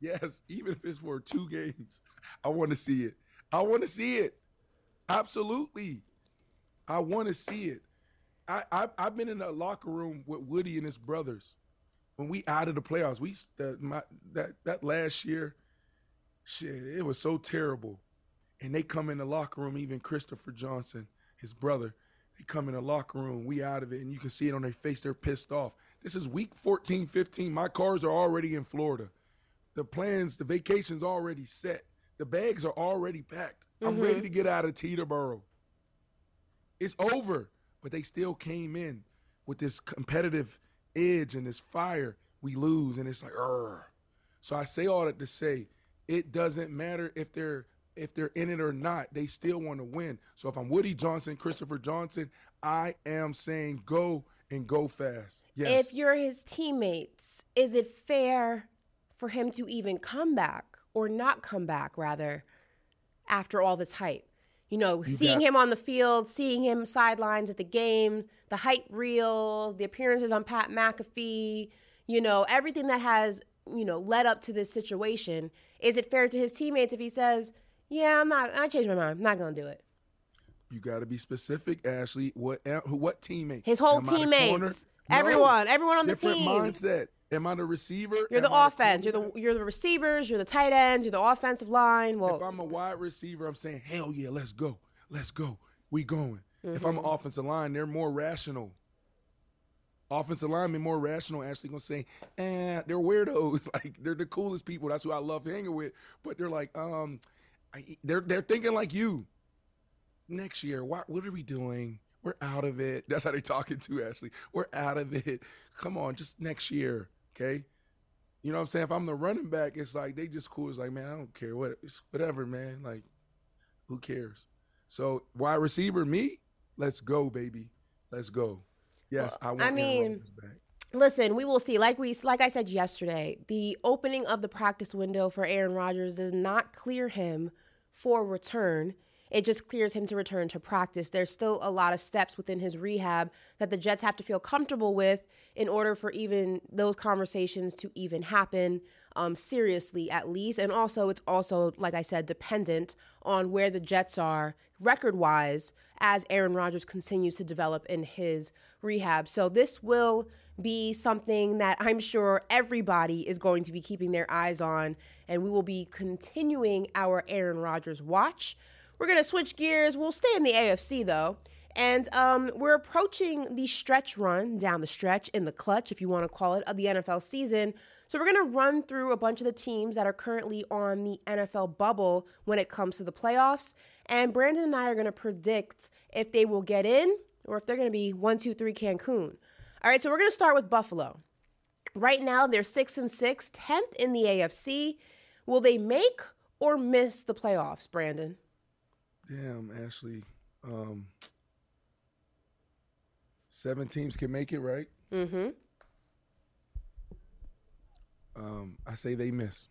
Yes, even if it's for two games, I want to see it. I want to see it. Absolutely. I want to see it. I, I I've been in a locker room with Woody and his brothers when we out of the playoffs. We the, my, that that last year, shit, it was so terrible. And they come in the locker room, even Christopher Johnson, his brother, they come in the locker room, we out of it, and you can see it on their face. They're pissed off. This is week 14, 15. My cars are already in Florida. The plans, the vacation's already set. The bags are already packed. I'm mm-hmm. ready to get out of Teterboro. It's over. But they still came in with this competitive edge and this fire. We lose, and it's like, Urgh. So I say all that to say, it doesn't matter if they're if they're in it or not. They still want to win. So if I'm Woody Johnson, Christopher Johnson, I am saying go and go fast. Yes. If you're his teammates, is it fair for him to even come back or not come back, rather, after all this hype? You know, You seeing got- him on the field, seeing him sidelines at the games, the hype reels, the appearances on Pat McAfee, you know, everything that has, you know, led up to this situation. Is it fair to his teammates if he says, Yeah, I'm not, I changed my mind. I'm not going to do it? you got to be specific, Ashley. What uh, who- what teammate? His whole Am I the teammates, No. everyone, everyone on the team. Different team. mindset. Am I the receiver? You're the Am offense. You're the you're the receivers. You're the tight ends. You're the offensive line. Well, If I'm a wide receiver, I'm saying, hell yeah, let's go. Let's go. We going. If I'm Mm-hmm. an offensive line, they're more rational. Offensive linemen more rational, actually gonna say, eh, they're weirdos. Like they're the coolest people. That's who I love hanging with. But they're like, um, I, they're they're thinking like you. Next year, what what are we doing? We're out of it. That's how they're talking to Ashley. We're out of it. Come on, just next year, okay? You know what I'm saying? If I'm the running back, it's like they just cool. It's like, man, I don't care what, it's whatever, man. Like, who cares? So wide receiver, me, let's go, baby, let's go. Yes, I want. I mean, listen, we will see. Like we like I said yesterday, the opening of the practice window for Aaron Rodgers does not clear him for return. It just clears him to return to practice. There's still a lot of steps within his rehab that the Jets have to feel comfortable with in order for even those conversations to even happen um, seriously, at least. And also, it's also, like I said, dependent on where the Jets are record wise as Aaron Rodgers continues to develop in his rehab. So, this will be something that I'm sure everybody is going to be keeping their eyes on, and we will be continuing our Aaron Rodgers watch. We're going to switch gears. We'll stay in the AFC though. And um, we're approaching the stretch run down the stretch in the clutch, if you want to call it, of the NFL season. So we're going to run through a bunch of the teams that are currently on the NFL bubble when it comes to the playoffs. And Brandon and I are going to predict if they will get in or if they're going to be one, two, three Cancun. All right, so we're going to start with Buffalo. Right now, they're six and six, 10th in the AFC. Will they make or miss the playoffs, Brandon? Damn, Ashley. Um, seven teams can make it, right? Mm-hmm. Um, I say they miss.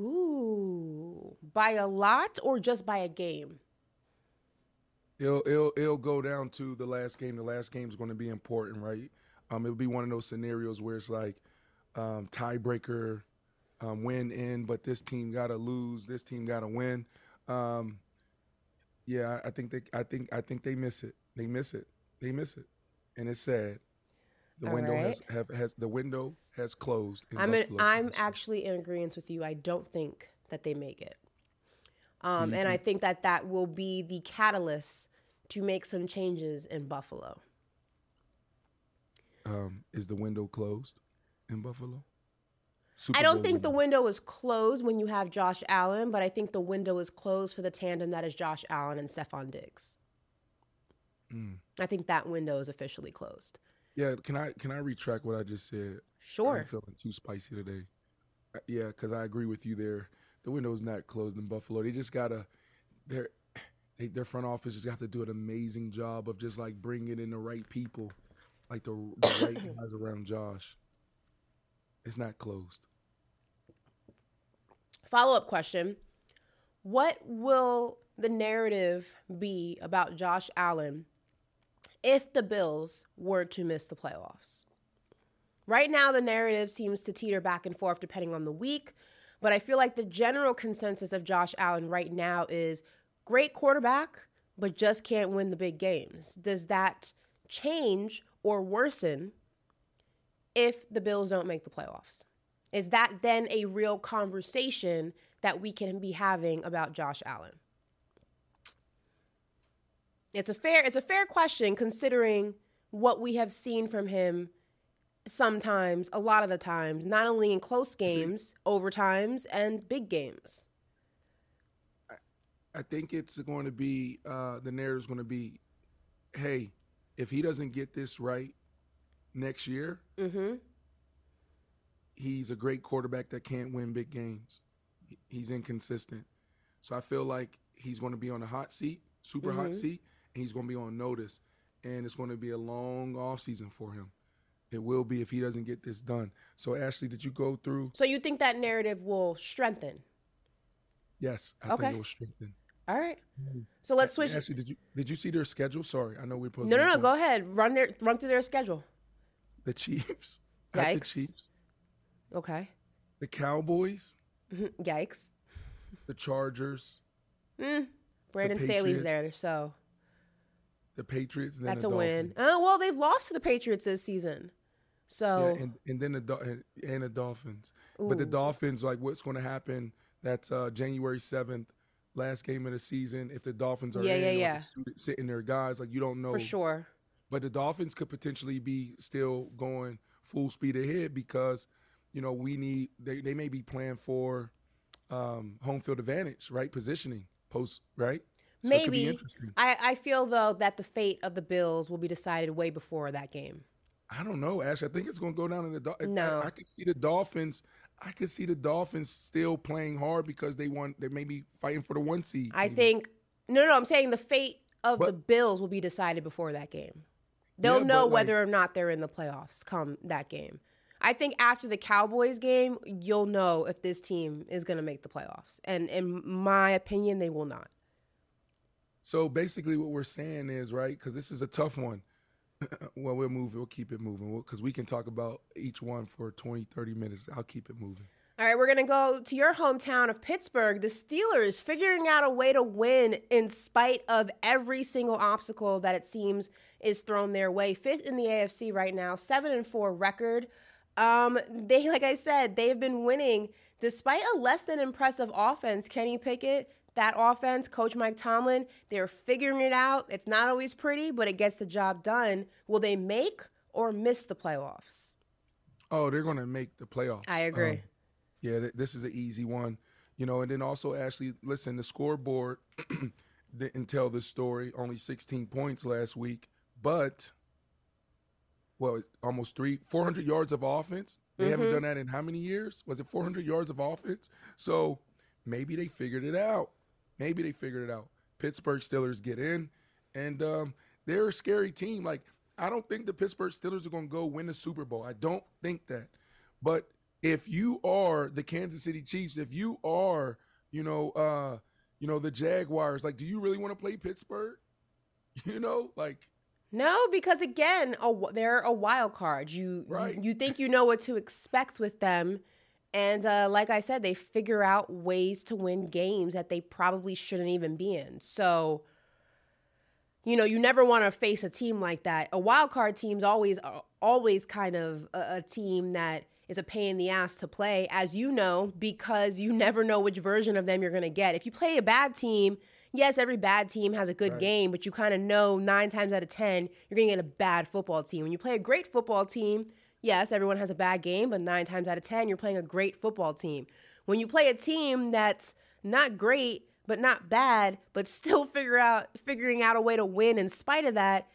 Ooh, by a lot or just by a game? It'll it'll it'll go down to the last game. The last game is going to be important, right? Um, it'll be one of those scenarios where it's like um, tiebreaker, um, win in, but this team got to lose. This team got to win. Um, yeah, I think they I think I think they miss it. They miss it. They miss it, and it's sad. The All window has have has the window has closed. In I'm Buffalo. I'm actually in agreement with you. I don't think that they make it. Um, Mm-hmm. and I think that that will be the catalyst to make some changes in Buffalo. um, is the window closed in Buffalo? I don't Bowl think the window. window is closed when you have Josh Allen, but I think the window is closed for the tandem that is Josh Allen and Stefon Diggs. Mm. I think that window is officially closed. Yeah, can I can I retract what I just said? Sure. I'm feeling too spicy today. Uh, Yeah, because I agree with you there. The window's not closed in Buffalo. They just gotta, their, their front office just got to do an amazing job of just like bringing in the right people, like the, the right guys around Josh. It's not closed. Follow up question What will the narrative be about Josh Allen if the Bills were to miss the playoffs? Right now, the narrative seems to teeter back and forth depending on the week, but I feel like the general consensus of Josh Allen right now is great quarterback, but just can't win the big games. Does that change or worsen if the Bills don't make the playoffs? Is that then a real conversation that we can be having about Josh Allen? It's a fair it's a fair question considering what we have seen from him sometimes, a lot of the times, not only in close games, overtimes and big games. I think it's going to be uh, the narrative's going to be, hey, if he doesn't get this right next year, Mhm. he's a great quarterback that can't win big games. He's inconsistent. So I feel like he's going to be on the hot seat, super hot Mhm. seat, and he's going to be on notice. and it's going to be a long off season for him. It will be if he doesn't get this done. So, Ashley, did you go through? So you think that narrative will strengthen? Yes, I Okay. think it will strengthen. All right. So let's switch. Ashley, did you did you see their schedule? Sorry, I know we're supposed No, no, no. Go ahead. Run their run through their schedule. The Chiefs, at the Yikes. Chiefs, Okay. the Cowboys, Mhm. Yikes. the Chargers, Mm. Brandon Staley's there, so the Patriots, and then that's the a win. Dolphins. Oh well, they've lost to the Patriots this season. So Yeah, and, and then the and, the Dolphins. But the Dolphins, like what's going to happen? That's uh, January seventh, last game of the season. If the Dolphins are Yeah, in, yeah, yeah. they're sitting there, guys, like you don't know for sure. But the Dolphins could potentially be still going full speed ahead because, you know, we need they, they may be playing for um, home field advantage, right? Positioning post, right? So it could be Maybe. interesting. I, I feel though that the fate of the Bills will be decided way before that game. I don't know, Ash. I think it's going to go down in the. Dol- No. I, I could see the Dolphins. I could see the Dolphins still playing hard because they want. They may be fighting for the one seed. I maybe. think no, no. I'm saying the fate of the Bills will be decided before that game. They'll Yeah, know but, like- whether or not they're in the playoffs come that game. I think after the Cowboys game, you'll know if this team is going to make the playoffs. And in my opinion, they will not. So basically, what we're saying is right because this is a tough one. well, we'll move. We'll keep it moving because we can talk about each one for 20, 30 minutes. I'll keep it moving. All right, we're going to go to your hometown of Pittsburgh. The Steelers figuring out a way to win in spite of every single obstacle that it seems is thrown their way. Fifth in the AFC right now, 7 and 4 record. Um, they like I said, they've been winning despite a less than impressive offense. Kenny Pickett, that offense, coach Mike Tomlin, they're figuring it out. It's not always pretty, but it gets the job done. Will they make or miss the playoffs? Oh, they're going to make the playoffs. I agree. Um, yeah, th- this is an easy one. You know, and then also, Ashley, listen, the scoreboard didn't tell the story. Only 16 points last week, but well, almost three, 400 yards of offense. They haven't Mhm. done that in how many years? Was it 400 yards of offense? So maybe they figured it out. Maybe they figured it out. Pittsburgh Steelers get in, and um, they're a scary team. Like I don't think the Pittsburgh Steelers are going to go win the Super Bowl. I don't think that. But if you are the Kansas City Chiefs, if you are, you know, uh, you know the Jaguars, like, do you really want to play Pittsburgh? You know, like No, because again, a, they're a wild card. You, Right. you you think you know what to expect with them, and uh, like I said, they figure out ways to win games that they probably shouldn't even be in. So, you know, you never want to face a team like that. A wild card team's always uh, always kind of a, a team that is a pain in the ass to play, as you know, because you never know which version of them you're going to get. If you play a bad team, yes, every bad team has a good Right. game, but you kind of know nine times out of 10, you're going to get a bad football team. When you play a great football team, yes, everyone has a bad game, but nine times out of 10, you're playing a great football team. When you play a team that's not great, but not bad, but still figure out figuring out a way to win in spite of that,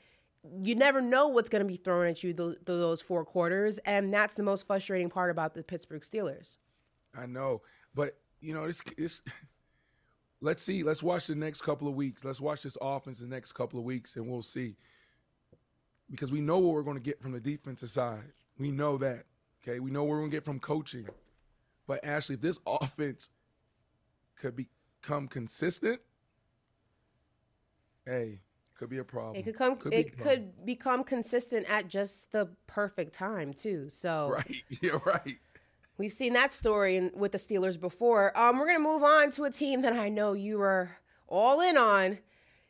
you never know what's going to be thrown at you those, those four quarters, and that's the most frustrating part about the Pittsburgh Steelers. I know, but you know, this this. Let's see. Let's watch the next couple of weeks. Let's watch this offense the next couple of weeks, and we'll see. Because we know what we're going to get from the defensive side. We know that. Okay, we know we're going to get from coaching. But Ashley, if this offense could become consistent, hey, could be a problem. It could come. a it could become consistent at just the perfect time too. So Right. Yeah. Right. We've seen that story in, with the Steelers before. Um, we're going to move on to a team that I know you were all in on.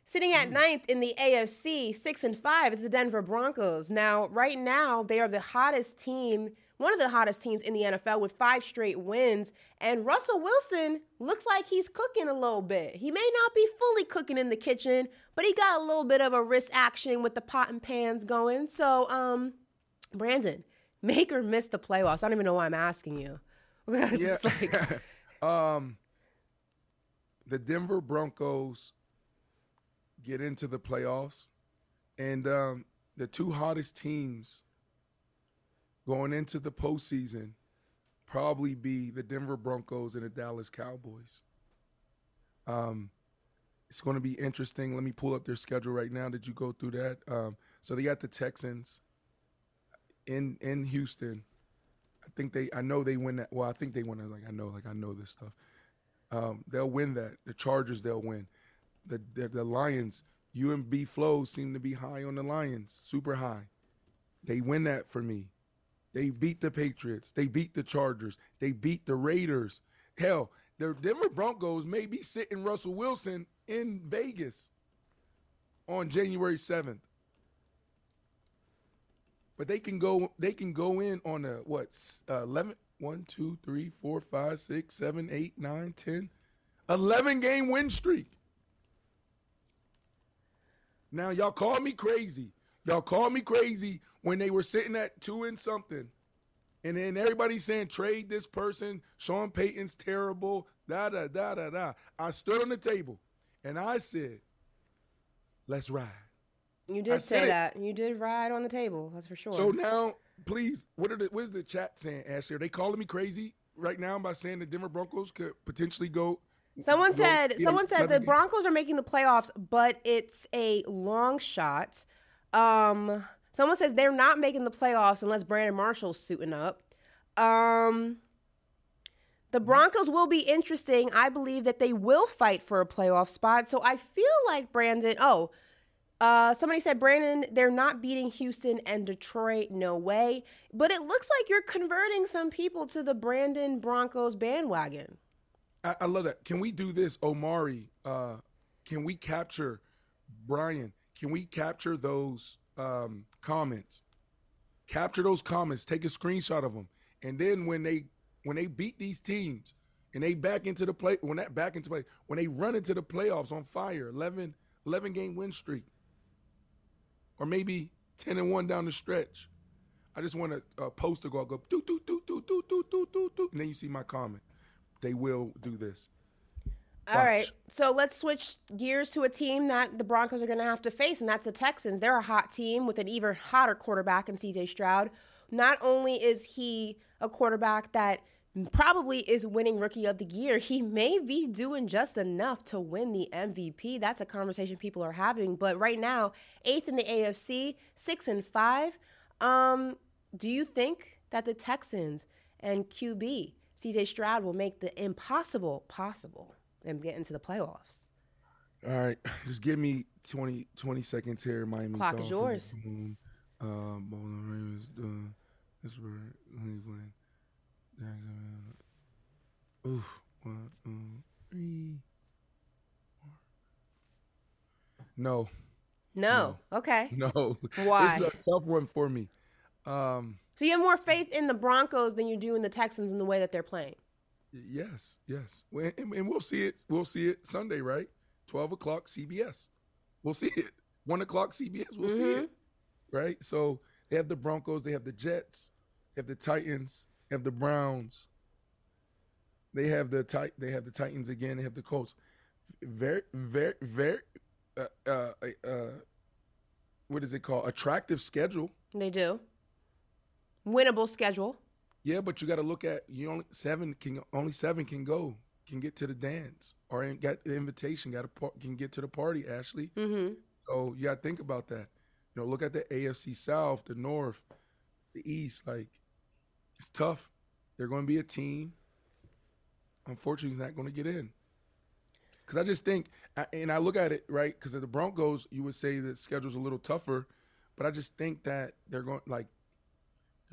Sitting at ninth in the AFC, six and five, is the Denver Broncos. Now, right now, they are the hottest team, one of the hottest teams in the NFL with five straight wins. And Russell Wilson looks like he's cooking a little bit. He may not be fully cooking in the kitchen, but he got a little bit of a wrist action with the pot and pans going. So, um, Brandon, make or miss the playoffs? I don't even know why I'm asking you. Yeah. Like, um, the Denver Broncos get into the playoffs, and um, the two hottest teams going into the postseason probably be the Denver Broncos and the Dallas Cowboys. Um, it's going to be interesting. Let me pull up their schedule right now. Did you go through that? Um, so they got the Texans in in Houston. I think they. I know they win that. Well, I think they win. That. Like I know. Like I know this stuff. Um, they'll win that. The Chargers. They'll win. The the, the Lions. UMB flows seem to be high on the Lions, super high. They win that for me. They beat the Patriots. They beat the Chargers. They beat the Raiders. Hell, the Denver Broncos may be sitting Russell Wilson in Vegas on January 7th. But they can go they can go in on a what uh, 11 1 2 3 4 5 6 7 8 9 10 11 game win streak. Now y'all call me crazy. Y'all call me crazy when they were sitting at 2 and something. And then everybody's saying trade this person. Sean Payton's terrible. Da da da da da. I stood on the table and I said, "Let's ride." You did say that. You did ride on the table. That's for sure. So now, please, what are the what is the chat saying, Ashley? Are they calling me crazy right now by saying the Denver Broncos could potentially go? Someone go, said. Someone said the Broncos are making the playoffs, but it's a long shot. Um, someone says they're not making the playoffs unless Brandon Marshall's suiting up. Um, the Broncos will be interesting. I believe that they will fight for a playoff spot. So I feel like Brandon. Oh, uh, somebody said Brandon, they're not beating Houston and Detroit. No way. But it looks like you're converting some people to the Brandon Broncos bandwagon. I, I love that. Can we do this, Omari? Uh, can we capture Brian? Can we capture those um, comments? Capture those comments. Take a screenshot of them, and then when they when they beat these teams and they back into the play when that back into play when they run into the playoffs on fire 11, 11 game win streak or maybe 10 and 1 down the stretch i just want to post a, a poster go go do do do do do do do do do and then you see my comment they will do this all Watch. right. So let's switch gears to a team that the Broncos are going to have to face, and that's the Texans. They're a hot team with an even hotter quarterback in CJ Stroud. Not only is he a quarterback that probably is winning rookie of the year. He may be doing just enough to win the MVP. That's a conversation people are having. But right now, eighth in the AFC, six and five. Um, do you think that the Texans and QB CJ Stroud will make the impossible possible and get into the playoffs? All right, just give me 20, 20 seconds here. Miami clock Dolphins, is yours. Um, Ravens, uh, Pittsburgh, Cleveland. Jacksonville. Oof. One, two, three. Four. No. No. no. Okay. No. Why? This is a tough one for me. Um, so you have more faith in the Broncos than you do in the Texans in the way that they're playing. Yes, yes, and, and we'll see it. We'll see it Sunday, right? Twelve o'clock CBS. We'll see it. One o'clock CBS. We'll mm-hmm. see it. Right. So they have the Broncos. They have the Jets. They have the Titans They have the Browns. They have the tit- They have the Titans again. They have the Colts. Very, very, very. Uh, uh, uh, what is it called? Attractive schedule. They do. Winnable schedule. Yeah, but you got to look at you only seven can only seven can go can get to the dance or get the invitation got to can get to the party. Ashley. Mm-hmm. So you got to think about that. You know, look at the AFC South, the North, the East. Like it's tough. They're going to be a team. Unfortunately, he's not going to get in. Because I just think, and I look at it, right? Because the Broncos, you would say the schedule's a little tougher. But I just think that they're going, like,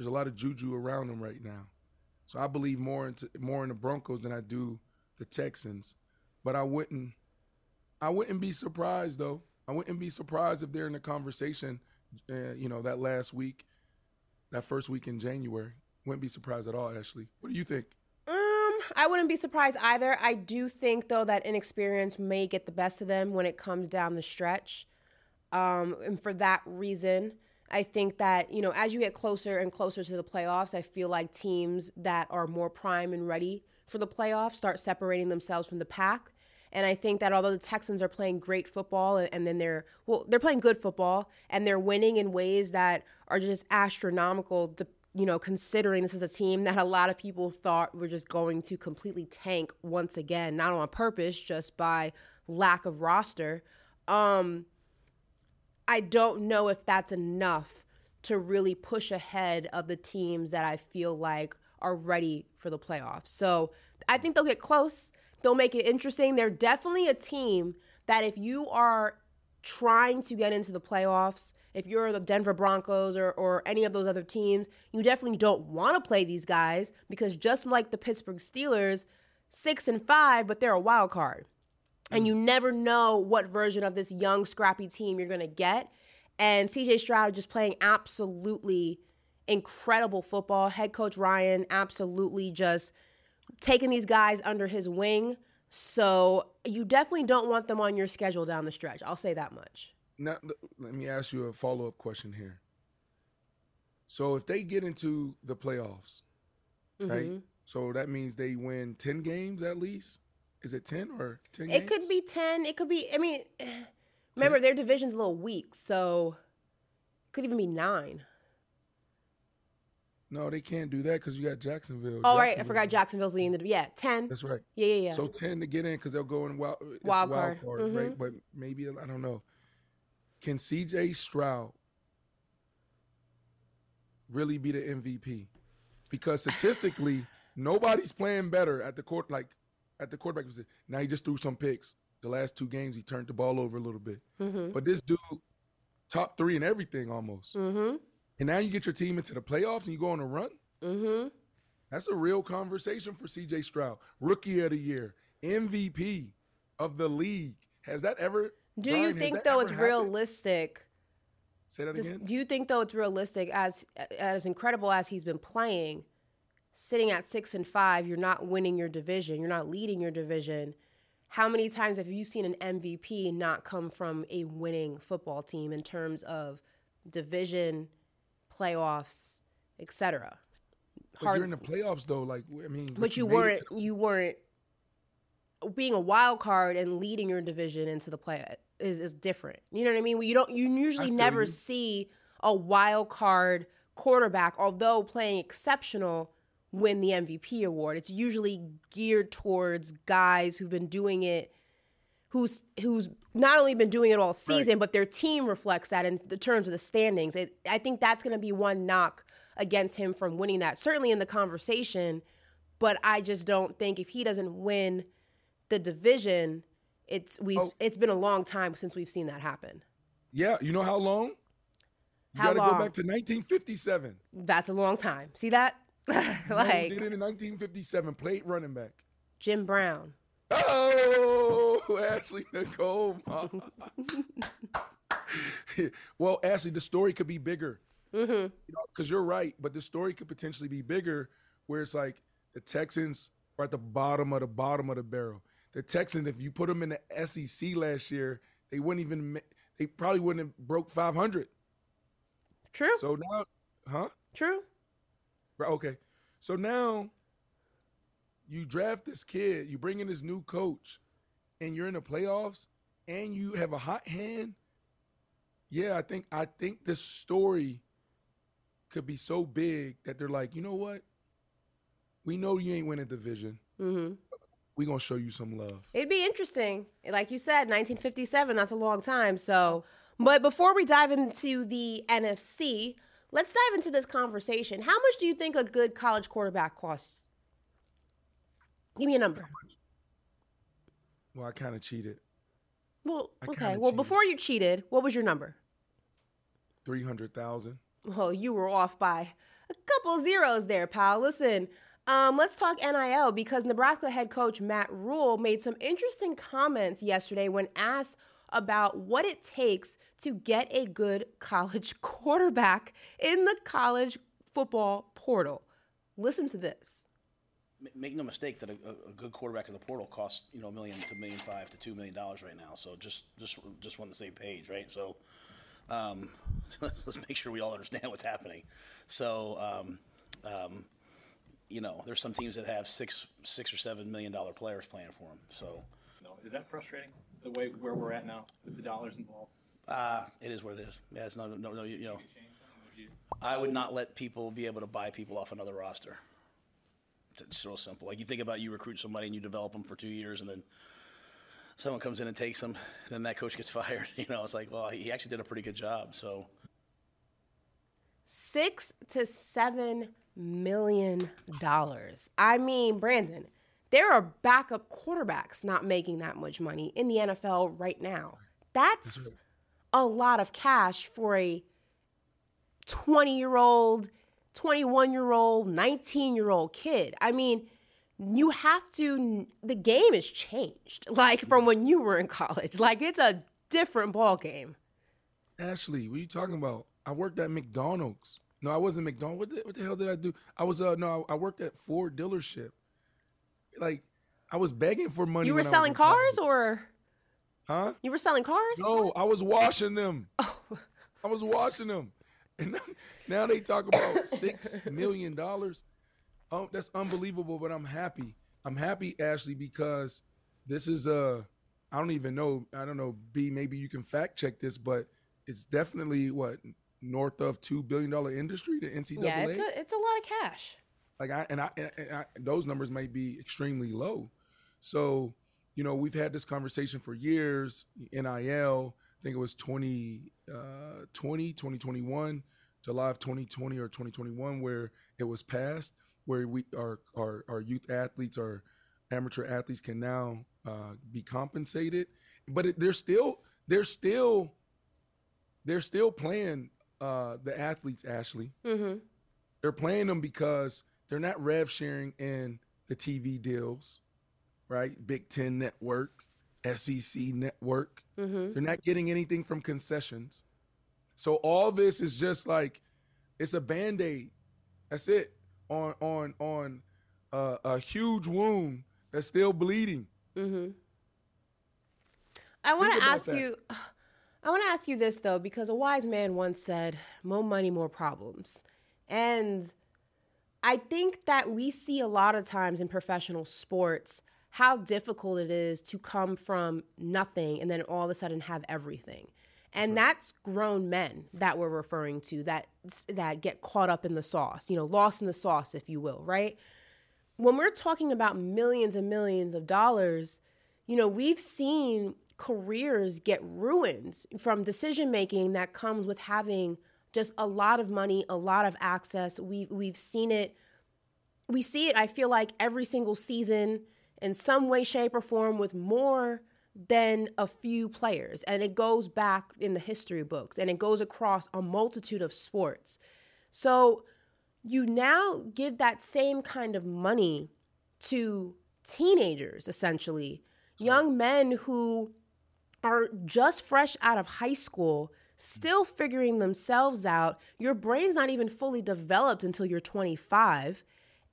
there's a lot of juju around them right now. So I believe more into more in the Broncos than I do the Texans. But I wouldn't I wouldn't be surprised though. I wouldn't be surprised if they're in the conversation uh, you know, that last week, that first week in January. Wouldn't be surprised at all, Ashley. What do you think? Um, I wouldn't be surprised either. I do think though that inexperience may get the best of them when it comes down the stretch. Um, and for that reason, I think that, you know, as you get closer and closer to the playoffs, I feel like teams that are more prime and ready for the playoffs start separating themselves from the pack. And I think that although the Texans are playing great football and, and, then they're, well, they're playing good football and they're winning in ways that are just astronomical to, you know, considering this is a team that a lot of people thought were just going to completely tank once again, not on purpose, just by lack of roster. Um, I don't know if that's enough to really push ahead of the teams that I feel like are ready for the playoffs. So I think they'll get close. They'll make it interesting. They're definitely a team that if you are trying to get into the playoffs, if you're the Denver Broncos or, or any of those other teams, you definitely don't want to play these guys because just like the Pittsburgh Steelers, six and five, but they're a wild card. And you never know what version of this young, scrappy team you're going to get. And CJ Stroud just playing absolutely incredible football. Head coach Ryan absolutely just taking these guys under his wing. So you definitely don't want them on your schedule down the stretch. I'll say that much. Now, let me ask you a follow up question here. So if they get into the playoffs, mm-hmm. right? So that means they win 10 games at least? Is it 10 or 10 It could be 10. It could be, I mean, remember, 10? their division's a little weak. So it could even be nine. No, they can't do that because you got Jacksonville. Oh, right. I forgot Jacksonville's leading the. Yeah, 10. That's right. Yeah, yeah, yeah. So 10 to get in because they'll go in wild, wild, wild card, card mm-hmm. right? But maybe, I don't know. Can CJ Stroud really be the MVP? Because statistically, nobody's playing better at the court, like at the quarterback position. Now he just threw some picks. The last two games, he turned the ball over a little bit. Mm-hmm. But this dude, top three in everything almost. Mm-hmm. And now you get your team into the playoffs and you go on a run. Mm-hmm. That's a real conversation for CJ Stroud. Rookie of the year, MVP of the league. Has that ever? Do Brian, you think though it's happened? realistic? Say that again. Do you think though it's realistic as as incredible as he's been playing, sitting at six and five, you're not winning your division, you're not leading your division. How many times have you seen an MVP not come from a winning football team in terms of division? playoffs, etc. But you're in the playoffs though, like I mean. But you, you weren't. The- you weren't being a wild card and leading your division into the play is, is different. You know what I mean? You don't. You usually never you. see a wild card quarterback, although playing exceptional, win the MVP award. It's usually geared towards guys who've been doing it who's who's not only been doing it all season, right. but their team reflects that in the terms of the standings. It, I think that's going to be one knock against him from winning that. Certainly in the conversation, but I just don't think if he doesn't win the division, it's we oh. it's been a long time since we've seen that happen. Yeah, you know how long? You gotta go back to 1957. That's a long time. See that? like did it in 1957. Played running back. Jim Brown. Oh, Ashley Nicole. well, Ashley, the story could be bigger. Mm-hmm. You know, because you're right, but the story could potentially be bigger, where it's like the Texans are at the bottom of the bottom of the barrel. The Texans, if you put them in the SEC last year, they wouldn't even. They probably wouldn't have broke 500. True. So now, huh? True. Right. Okay. So now you draft this kid, you bring in this new coach, and you're in the playoffs, and you have a hot hand. Yeah, I think I think the story could be so big that they're like, you know what? We know you ain't winning the division. Mm-hmm. We gonna show you some love. It'd be interesting, like you said, 1957. That's a long time. So, but before we dive into the NFC, let's dive into this conversation. How much do you think a good college quarterback costs? Give me a number. Well, I kind of cheated. Well, okay. Well, cheated. before you cheated, what was your number? 300,000. Well, you were off by a couple zeros there, pal. Listen, um, let's talk NIL because Nebraska head coach Matt Rhule made some interesting comments yesterday when asked about what it takes to get a good college quarterback in the college football portal. Listen to this make no mistake that a, a, good quarterback in the portal costs you know a million to million five to two million dollars right now. So just just just on the same page, right? So um, let's make sure we all understand what's happening. So um, um, you know, there's some teams that have six six or seven million dollar players playing for them. So no, is that frustrating? The way where we're at now with the dollars involved. Uh, it is what it is. Yeah, it's no, no, no. You, you know, I would not let people be able to buy people off another roster. It's, it's real simple. Like you think about you recruit somebody and you develop them for two years, and then someone comes in and takes him, then that coach gets fired. You know, it's like, well, he actually did a pretty good job. So six to seven million dollars. I mean, Brandon, there are backup quarterbacks not making that much money in the NFL right now. That's, That's right. a lot of cash for a 20 year old, 21 year old, 19 year old kid. I mean, you have to the game has changed like from when you were in college. Like it's a different ball game ashley what are you talking about? I worked at mcdonald's. No i wasn't mcdonald's what the, what the hell did i do? I was uh no i worked at ford dealership like i was begging for money you were selling cars or huh you were selling cars no i was washing them oh. i was washing them and now they talk about six million dollars Oh, that's unbelievable, but I'm happy. I'm happy, Ashley, because this is a. I don't even know. I don't know. B, maybe you can fact check this, but it's definitely what north of two billion dollar industry. The NCAA. Yeah, it's a it's a lot of cash. Like I and I, and I those numbers might be extremely low. So, you know, we've had this conversation for years. NIL, I think it was 20, uh, 20, 2021, July of 2020 or 2021, where it was passed where we our our, our youth athletes our amateur athletes can now uh, be compensated but it, they're still they're still they're still playing uh, the athletes ashley mm-hmm. they're playing them because they're not rev sharing in the tv deals right big ten network sec network mm-hmm. they're not getting anything from concessions so all this is just like it's a band-aid that's it on on on uh, a huge wound that's still bleeding. Mm-hmm. I want to ask that. you. I want to ask you this though, because a wise man once said, "More money, more problems," and I think that we see a lot of times in professional sports how difficult it is to come from nothing and then all of a sudden have everything. And that's grown men that we're referring to that that get caught up in the sauce, you know, lost in the sauce if you will, right? When we're talking about millions and millions of dollars, you know, we've seen careers get ruined from decision making that comes with having just a lot of money, a lot of access. We we've seen it we see it I feel like every single season in some way shape or form with more than a few players. And it goes back in the history books and it goes across a multitude of sports. So you now give that same kind of money to teenagers, essentially, young men who are just fresh out of high school, still figuring themselves out. Your brain's not even fully developed until you're 25.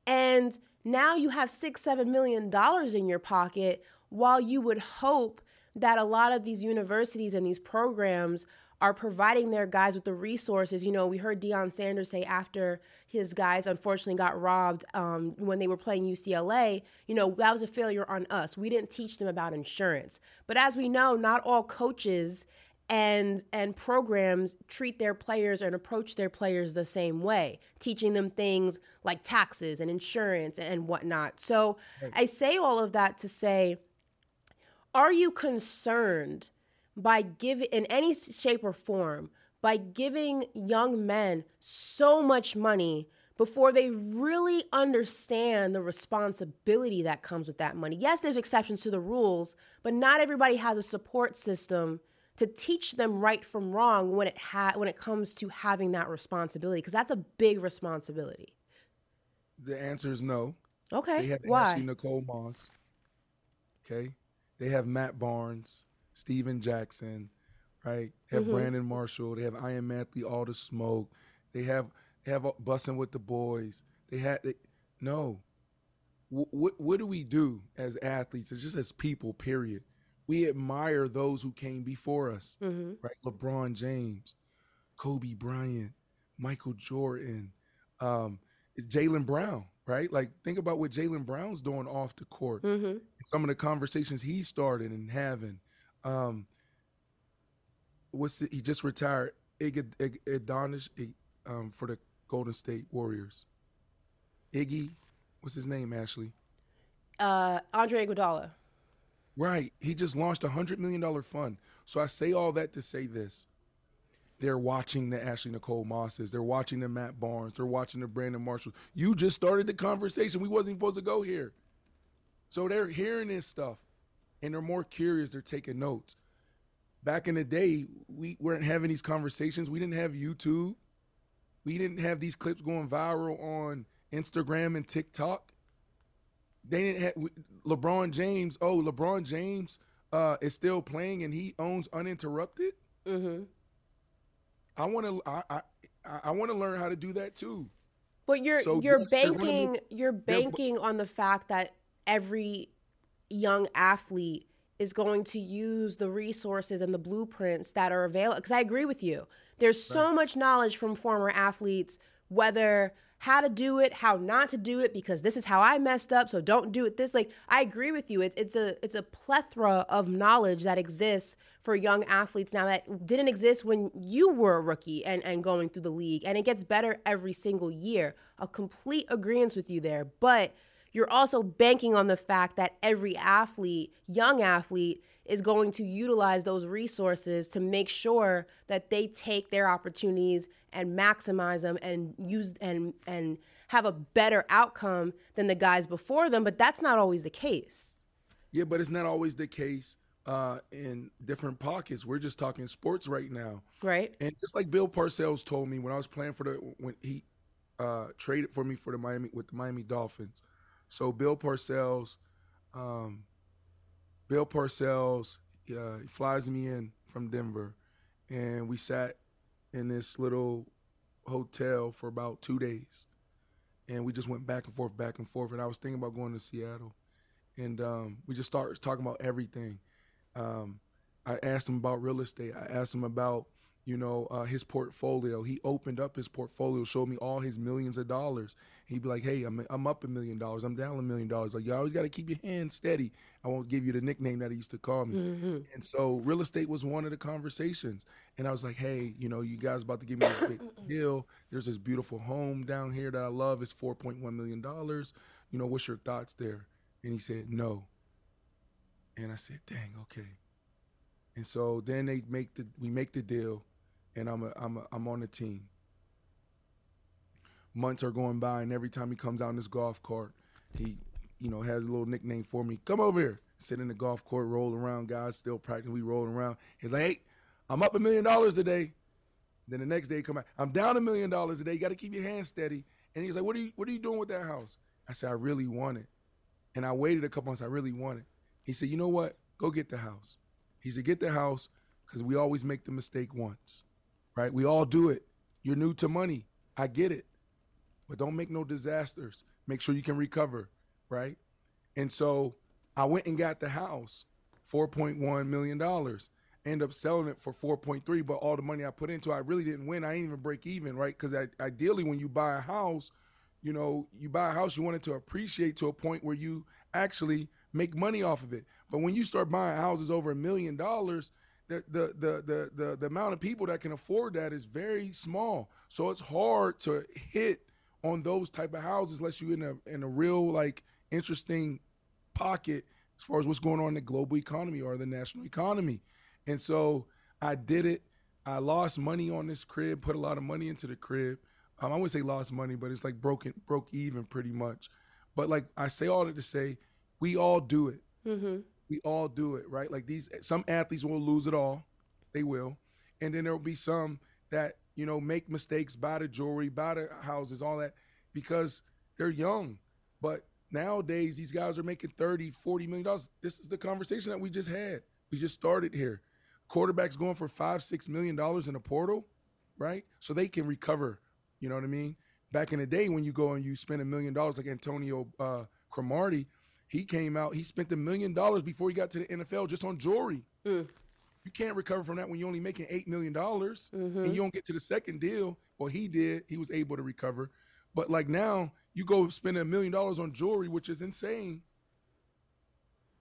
And now you have six, seven million dollars in your pocket while you would hope that a lot of these universities and these programs are providing their guys with the resources. You know, we heard Deion Sanders say after his guys unfortunately got robbed um, when they were playing UCLA, you know, that was a failure on us. We didn't teach them about insurance. But as we know, not all coaches and and programs treat their players and approach their players the same way, teaching them things like taxes and insurance and whatnot. So right. I say all of that to say are you concerned by giving, in any shape or form, by giving young men so much money before they really understand the responsibility that comes with that money? Yes, there's exceptions to the rules, but not everybody has a support system to teach them right from wrong when it ha- when it comes to having that responsibility because that's a big responsibility. The answer is no. Okay. They have Why? Ashley Nicole Moss. Okay. They have Matt Barnes, Steven Jackson, right? They have mm-hmm. Brandon Marshall. They have I Am Athlete, All the Smoke. They have they have Bussing with the Boys. They had they, no. What what do we do as athletes? It's just as people. Period. We admire those who came before us, mm-hmm. right? LeBron James, Kobe Bryant, Michael Jordan, um, Jaylen Brown, right? Like think about what Jaylen Brown's doing off the court. Mm-hmm. Some of the conversations he started and having. Um, what's it, he just retired? Iggy Adonish um, for the Golden State Warriors. Iggy, what's his name? Ashley. Uh, Andre Iguodala. Right. He just launched a hundred million dollar fund. So I say all that to say this. They're watching the Ashley Nicole Mosses. They're watching the Matt Barnes. They're watching the Brandon Marshall. You just started the conversation. We wasn't supposed to go here. So they're hearing this stuff and they're more curious. They're taking notes. Back in the day, we weren't having these conversations. We didn't have YouTube. We didn't have these clips going viral on Instagram and TikTok. They didn't have LeBron James. Oh, LeBron James uh, is still playing and he owns uninterrupted. Mm-hmm. I want to. I I, I want to learn how to do that too. But you're So, you're yes, banking you're banking on the fact that every young athlete is going to use the resources and the blueprints that are available. Because I agree with you. There's so much knowledge from former athletes, whether how to do it, how not to do it, because this is how I messed up, so don't do it this. Like I agree with you. It's it's a it's a plethora of knowledge that exists for young athletes now that didn't exist when you were a rookie and, and going through the league. And it gets better every single year. A complete agreement with you there. But you're also banking on the fact that every athlete, young athlete, is going to utilize those resources to make sure that they take their opportunities and maximize them and use and and have a better outcome than the guys before them but that's not always the case Yeah, but it's not always the case uh, in different pockets. We're just talking sports right now. right And just like Bill Parcells told me when I was playing for the when he uh, traded for me for the Miami with the Miami Dolphins. So Bill Parcells, um, Bill Parcells, uh, flies me in from Denver, and we sat in this little hotel for about two days, and we just went back and forth, back and forth. And I was thinking about going to Seattle, and um, we just started talking about everything. Um, I asked him about real estate. I asked him about you know, uh, his portfolio. He opened up his portfolio, showed me all his millions of dollars. He'd be like, "Hey, I'm I'm up a million dollars. I'm down a million dollars. Like you always got to keep your hands steady." I won't give you the nickname that he used to call me. And so, real estate was one of the conversations. And I was like, "Hey, you know, you guys about to give me this big deal. There's this beautiful home down here that I love. It's 4.1 million dollars. You know, what's your thoughts there?" And he said, "No." And I said, "Dang, okay." And so then they make the we make the deal, and I'm a, I'm a, I'm on the team. Months are going by, and every time he comes out in this golf cart, he, you know, has a little nickname for me. Come over here, sit in the golf court, roll around. Guys still practicing, we rolling around. He's like, "Hey, I'm up a million dollars today." Then the next day, come out, I'm down a million dollars today. You got to keep your hands steady. And he's like, "What are you What are you doing with that house?" I said, "I really want it." And I waited a couple months. I really want it. He said, "You know what? Go get the house." He said, "Get the house because we always make the mistake once, right? We all do it. You're new to money. I get it, but don't make no disasters. Make sure you can recover, right?" And so I went and got the house, four point one million dollars. End up selling it for four point three, but all the money I put into, it, I really didn't win. I didn't even break even, right? Because ideally, when you buy a house, you know, you buy a house, you want it to appreciate to a point where you actually make money off of it. But when you start buying houses over a million dollars, the the, the the the amount of people that can afford that is very small. So it's hard to hit on those type of houses unless you in a in a real like interesting pocket as far as what's going on in the global economy or the national economy. And so I did it. I lost money on this crib, put a lot of money into the crib. Um, I wouldn't say lost money, but it's like broken, broke even pretty much. But like I say all that to say, we all do it. Mm-hmm. We all do it, right? Like these, some athletes will lose it all, they will, and then there will be some that you know make mistakes, buy the jewelry, buy the houses, all that, because they're young. But nowadays, these guys are making 30, 40 million dollars. This is the conversation that we just had. We just started here. Quarterbacks going for five, six million dollars in a portal, right? So they can recover. You know what I mean? Back in the day, when you go and you spend a million dollars, like Antonio uh, Cromartie, he came out, he spent a million dollars before he got to the NFL just on jewelry. Mm. You can't recover from that when you're only making eight million dollars and you don't get to the second deal. Well, he did; he was able to recover. But like now, you go spend a million dollars on jewelry, which is insane.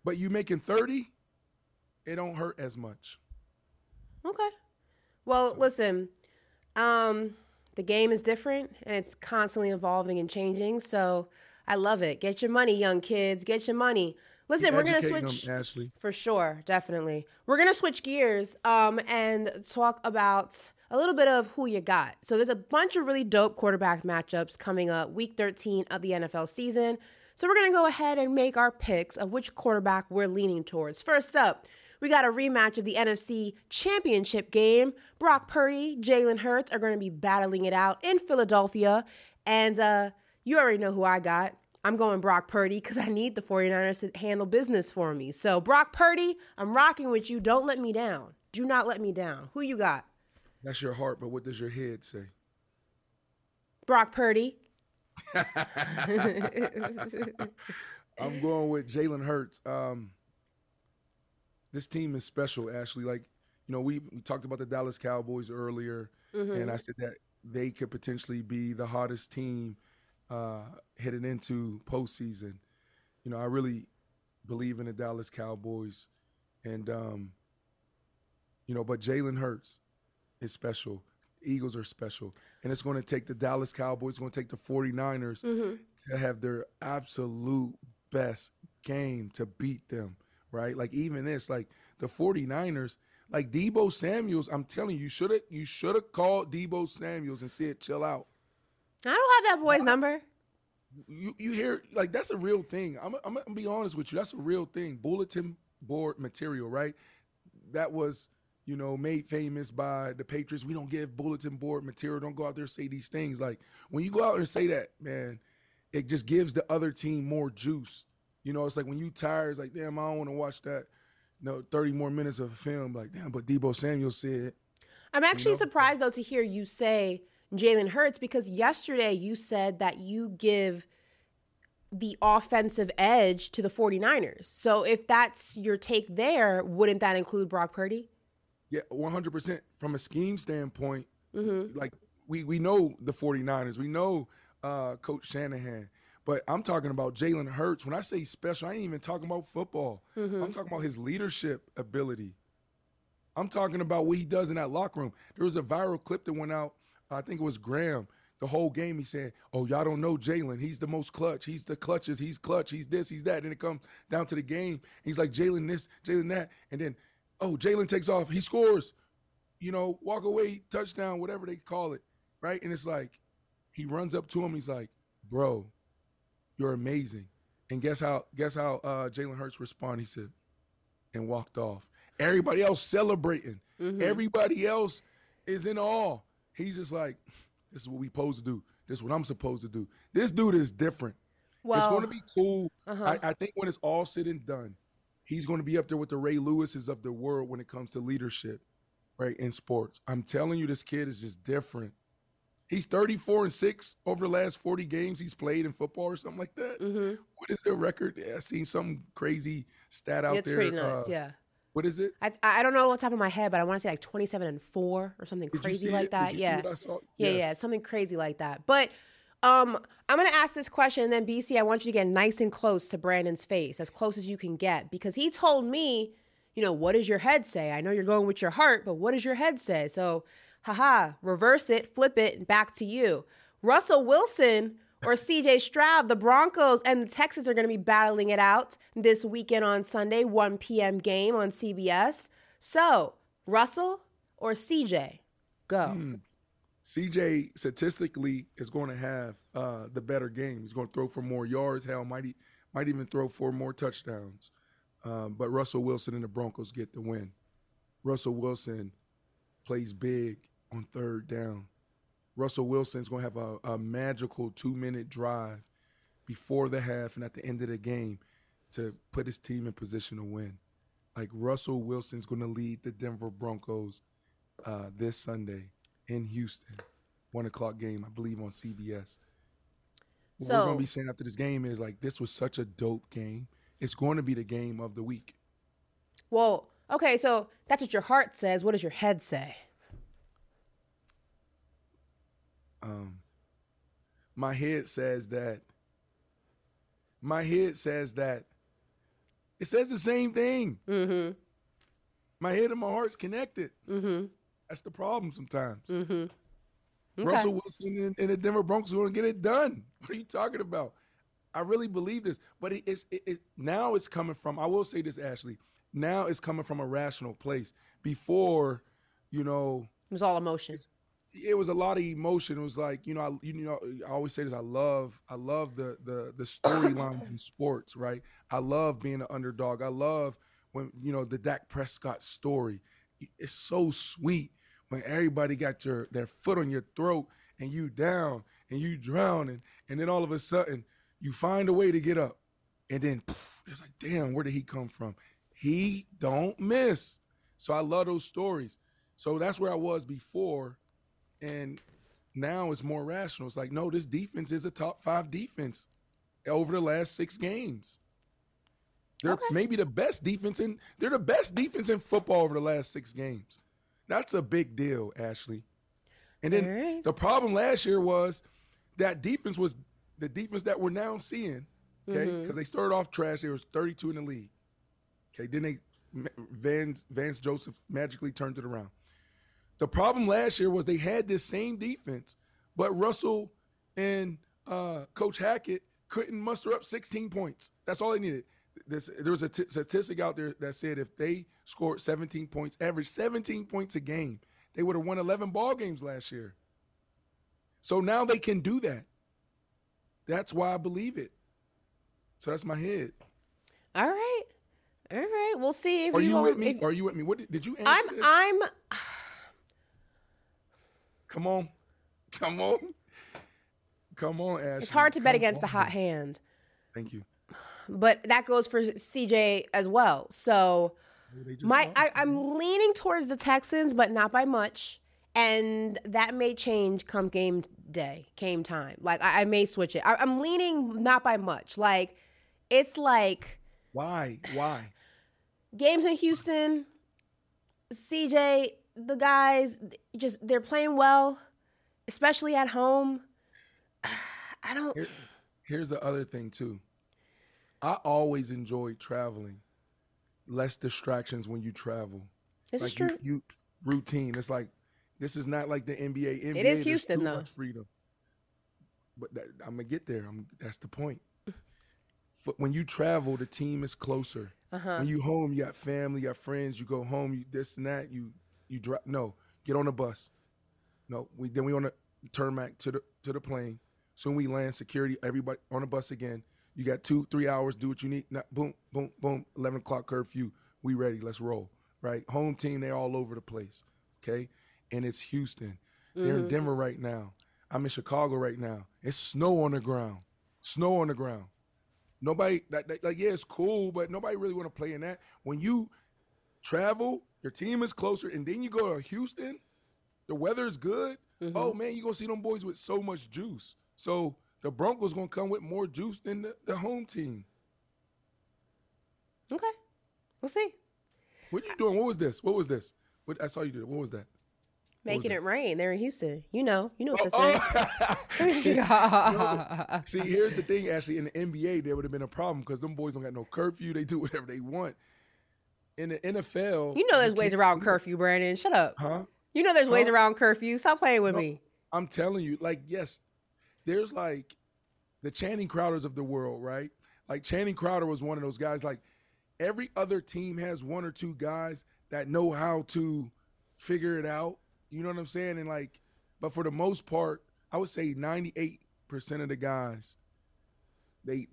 But you making thirty, it don't hurt as much. Okay. Well, listen, um, the game is different and it's constantly evolving and changing. So I love it. Get your money, young kids. Get your money. Listen, we're gonna switch. them, Ashley. For sure, definitely. We're gonna switch gears um, and talk about a little bit of who you got. So there's a bunch of really dope quarterback matchups coming up week 13 of the NFL season. So we're gonna go ahead and make our picks of which quarterback we're leaning towards. First up, we got a rematch of the NFC Championship game. Brock Purdy, Jalen Hurts are gonna be battling it out in Philadelphia, and uh, you already know who I got. I'm going Brock Purdy because I need the 49ers to handle business for me. So, Brock Purdy, I'm rocking with you. Don't let me down. Do not let me down. Who you got? That's your heart, but what does your head say? Brock Purdy. I'm going with Jalen Hurts. Um, this team is special, Ashley. Like, you know, we, we talked about the Dallas Cowboys earlier, and I said that they could potentially be the hottest team uh, headed into postseason. You know, I really believe in the Dallas Cowboys, and um, you know, but Jalen Hurts is special. Eagles are special, and it's going to take the Dallas Cowboys, it's going to take the 49ers to have their absolute best game to beat them, right? Like even this, like the 49ers, like Deebo Samuels, I'm telling you, you should have you should have called Deebo Samuels and said, chill out. I don't have that boy's number. You you hear like that's a real thing. I'm I'm gonna be honest with you. That's a real thing. Bulletin board material, right? That was you know made famous by the Patriots. We don't give bulletin board material. Don't go out there and say these things. Like when you go out there and say that, man, it just gives the other team more juice. You know, it's like when you tired, it's like, damn, I don't want to watch that. You know, 30 more minutes of film. Like, damn, but Deebo Samuel said, I'm actually know? surprised though to hear you say Jalen Hurts because yesterday you said that you give the offensive edge to the 49ers. So if that's your take there, wouldn't that include Brock Purdy? Yeah, 100% from a scheme standpoint, like we we know the 49ers. We know uh, Coach Shanahan. But I'm talking about Jalen Hurts. When I say special, I ain't even talking about football. I'm talking about his leadership ability. I'm talking about what he does in that locker room. There was a viral clip that went out. I think it was Graham. The whole game, he said, "Oh, y'all don't know Jalen. He's the most clutch. He's the clutches. He's clutch. He's this. He's that." Then it comes down to the game. He's like Jalen this, Jalen that, and then, oh, Jalen takes off. He scores. You know, walk away touchdown, whatever they call it, right? And it's like, he runs up to him. He's like, "Bro, you're amazing." And guess how? Guess how uh, Jalen Hurts responded? He said, and walked off. Everybody else celebrating. Everybody else is in awe. He's just like, this is what we supposed to do. This is what I'm supposed to do. This dude is different. it's going to be cool. uh-huh. I, I think when it's all said and done, he's going to be up there with the Ray Lewises of the world when it comes to leadership, right, in sports. I'm telling you, this kid is just different. He's 34 and 6 over the last 40 games he's played in football or something like that. Mhm. What is their record? I seen some crazy stat out it's there. pretty nuts, uh, yeah. What is it? I, I don't know on top of my head, but I want to say like 27 and 4 or something Did crazy like it? that. Did you see yeah. what I saw? Yeah, Yes. yeah, something crazy like that. But um, I'm gonna ask this question, and then BC, I want you to get nice and close to Brandon's face, as close as you can get, because he told me, you know, what does your head say? I know you're going with your heart, but what does your head say? So, haha, reverse it, flip it, and back to you. Russell Wilson or CJ Stroud, the Broncos and the Texans are going to be battling it out this weekend on Sunday, 1 p.m. game on CBS. So, Russell or CJ? Go. Hmm. CJ statistically is going to have uh, the better game. He's going to throw for more yards. Hell, might e- might even throw for more touchdowns. Um, but Russell Wilson and the Broncos get the win. Russell Wilson plays big on third down. Russell Wilson's going to have a, a magical two minute drive before the half and at the end of the game to put his team in position to win. Like Russell Wilson's going to lead the Denver Broncos uh, this Sunday in Houston, one o'clock game, I believe, on CBS. What we're going to be saying after this game is like, this was such a dope game. It's going to be the game of the week. Well, okay, so that's what your heart says. What does your head say? Um, my head says that. My head says that. It says the same thing. Mm-hmm. My head and my heart's connected. Mm-hmm. That's the problem sometimes. Mm-hmm. Okay. Russell Wilson and, and the Denver Broncos are going to get it done. What are you talking about? I really believe this, but it, it's it, it, now it's coming from. I will say this, Ashley. Now it's coming from a rational place. Before, you know, It was all emotion. It was a lot of emotion. It was like you know, I, you know, I always say this. I love, I love the the the storylines in sports, right? I love being an underdog. I love when you know the Dak Prescott story. It's so sweet when everybody got your their foot on your throat and you down and you drowning, and then all of a sudden you find a way to get up, and then poof, it's like, damn, where did he come from? He don't miss. So I love those stories. So that's where I was before and now it's more rational. It's like, no, this defense is a top five defense over the last six games. They're Okay. maybe the best defense in they're the best defense in football over the last six games. That's a big deal, Ashley. And then right. the problem last year was that defense was the defense that we're now seeing. Okay, because Mm-hmm. they started off trash. They was 32 in the league. Okay, then they Vance Vance Joseph magically turned it around. The problem last year was they had this same defense, but Russell and uh, Coach Hackett couldn't muster up 16 points. That's all they needed. This, there was a t- statistic out there that said if they scored 17 points, average 17 points a game, they would have won 11 ball games last year. So now they can do that. That's why I believe it. So that's my head. All right. All right. We'll see if Are you gonna- with me? if- Are you with me? What did, did you answer I'm this? I'm Come on. Come on. Come on, Ashley. it's hard to bet Come against the hot hand. Thank you. But that goes for CJ as well. So my. I, I'm leaning towards the Texans, but not by much. And that may change come game day, game time. Like I, I may switch it. I, I'm leaning not by much. Like it's like Why? Why? games in Houston, CJ, the guys just they're playing well, especially at home. I don't Here- here's the other thing too. I always enjoyed traveling. Less distractions when you travel. This like is true. You, you routine. It's like this is not like the NBA. NBA is there's Houston, though. freedom. But that, I'm gonna get there. I'm, that's the point. F- When you travel, the team is closer. Uh-huh. When you home, you got family, you got friends. You go home, you this and that. You you drive. No, get on the bus. No, we then we on the turn back to the to the plane. Soon we land, security, everybody on the bus again. You got two, three hours, do what you need. Now, boom, boom, boom. Eleven o'clock curfew. We ready. Let's roll. Right. Home team, they all over the place. Okay. And it's Houston. They're in mm. Denver right now. I'm in Chicago right now. It's snow on the ground. Snow on the ground. Nobody that, that- like yeah, it's cool, but nobody really want to play in that. When you travel, your team is closer, and then you go to Houston, the weather is good. Mm-hmm. Oh man, you gonna see them boys with so much juice. So the Broncos gonna come with more juice than the, the home team. Okay. We'll see. What are you doing? What was this? What was this? What I saw you do. What was that? Making it? rain. They're in Houston. You know. You know what Oh, this is. Oh. See, here's the thing, Ashley. In the NBA, there would have been a problem because them boys don't got no curfew. They do whatever they want. In the NFL, You know there's ways around curfew, Brandon. Shut up. huh? You know there's ways around curfew. Stop playing with No. me. I'm telling you, like, yes, there's like the Channing Crowders of the world, right? Like Channing Crowder was one of those guys. Like every other team has one or two guys that know how to figure it out. You know what I'm saying? And like, but for the most part, I would say 98% of the guys, they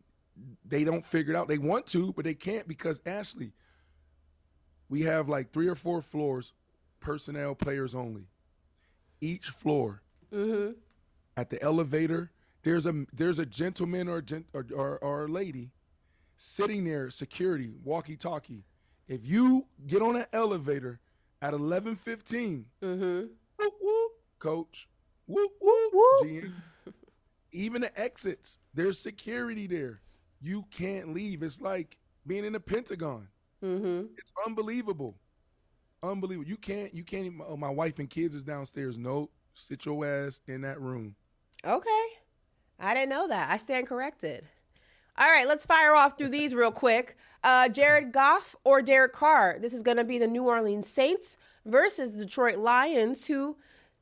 they don't figure it out. They want to, but they can't because Ashley, we have like three or four floors, personnel players only. Each floor Mm-hmm. at the elevator there's a there's a gentleman or a gent, or, or, or a lady sitting there security walkie talkie if you get on an elevator at 11:15 Mm-hmm. whoop whoop coach whoop whoop, Whoop. GM. even the exits there's security there you can't leave it's like being in the pentagon Mm-hmm. it's unbelievable unbelievable you can't you can't even oh, my wife and kids is downstairs no sit your ass in that room Okay. I didn't know that. I stand corrected. All right, let's fire off through these real quick. Uh, Jared Goff or Derek Carr? This is going to be the New Orleans Saints versus the Detroit Lions, who, you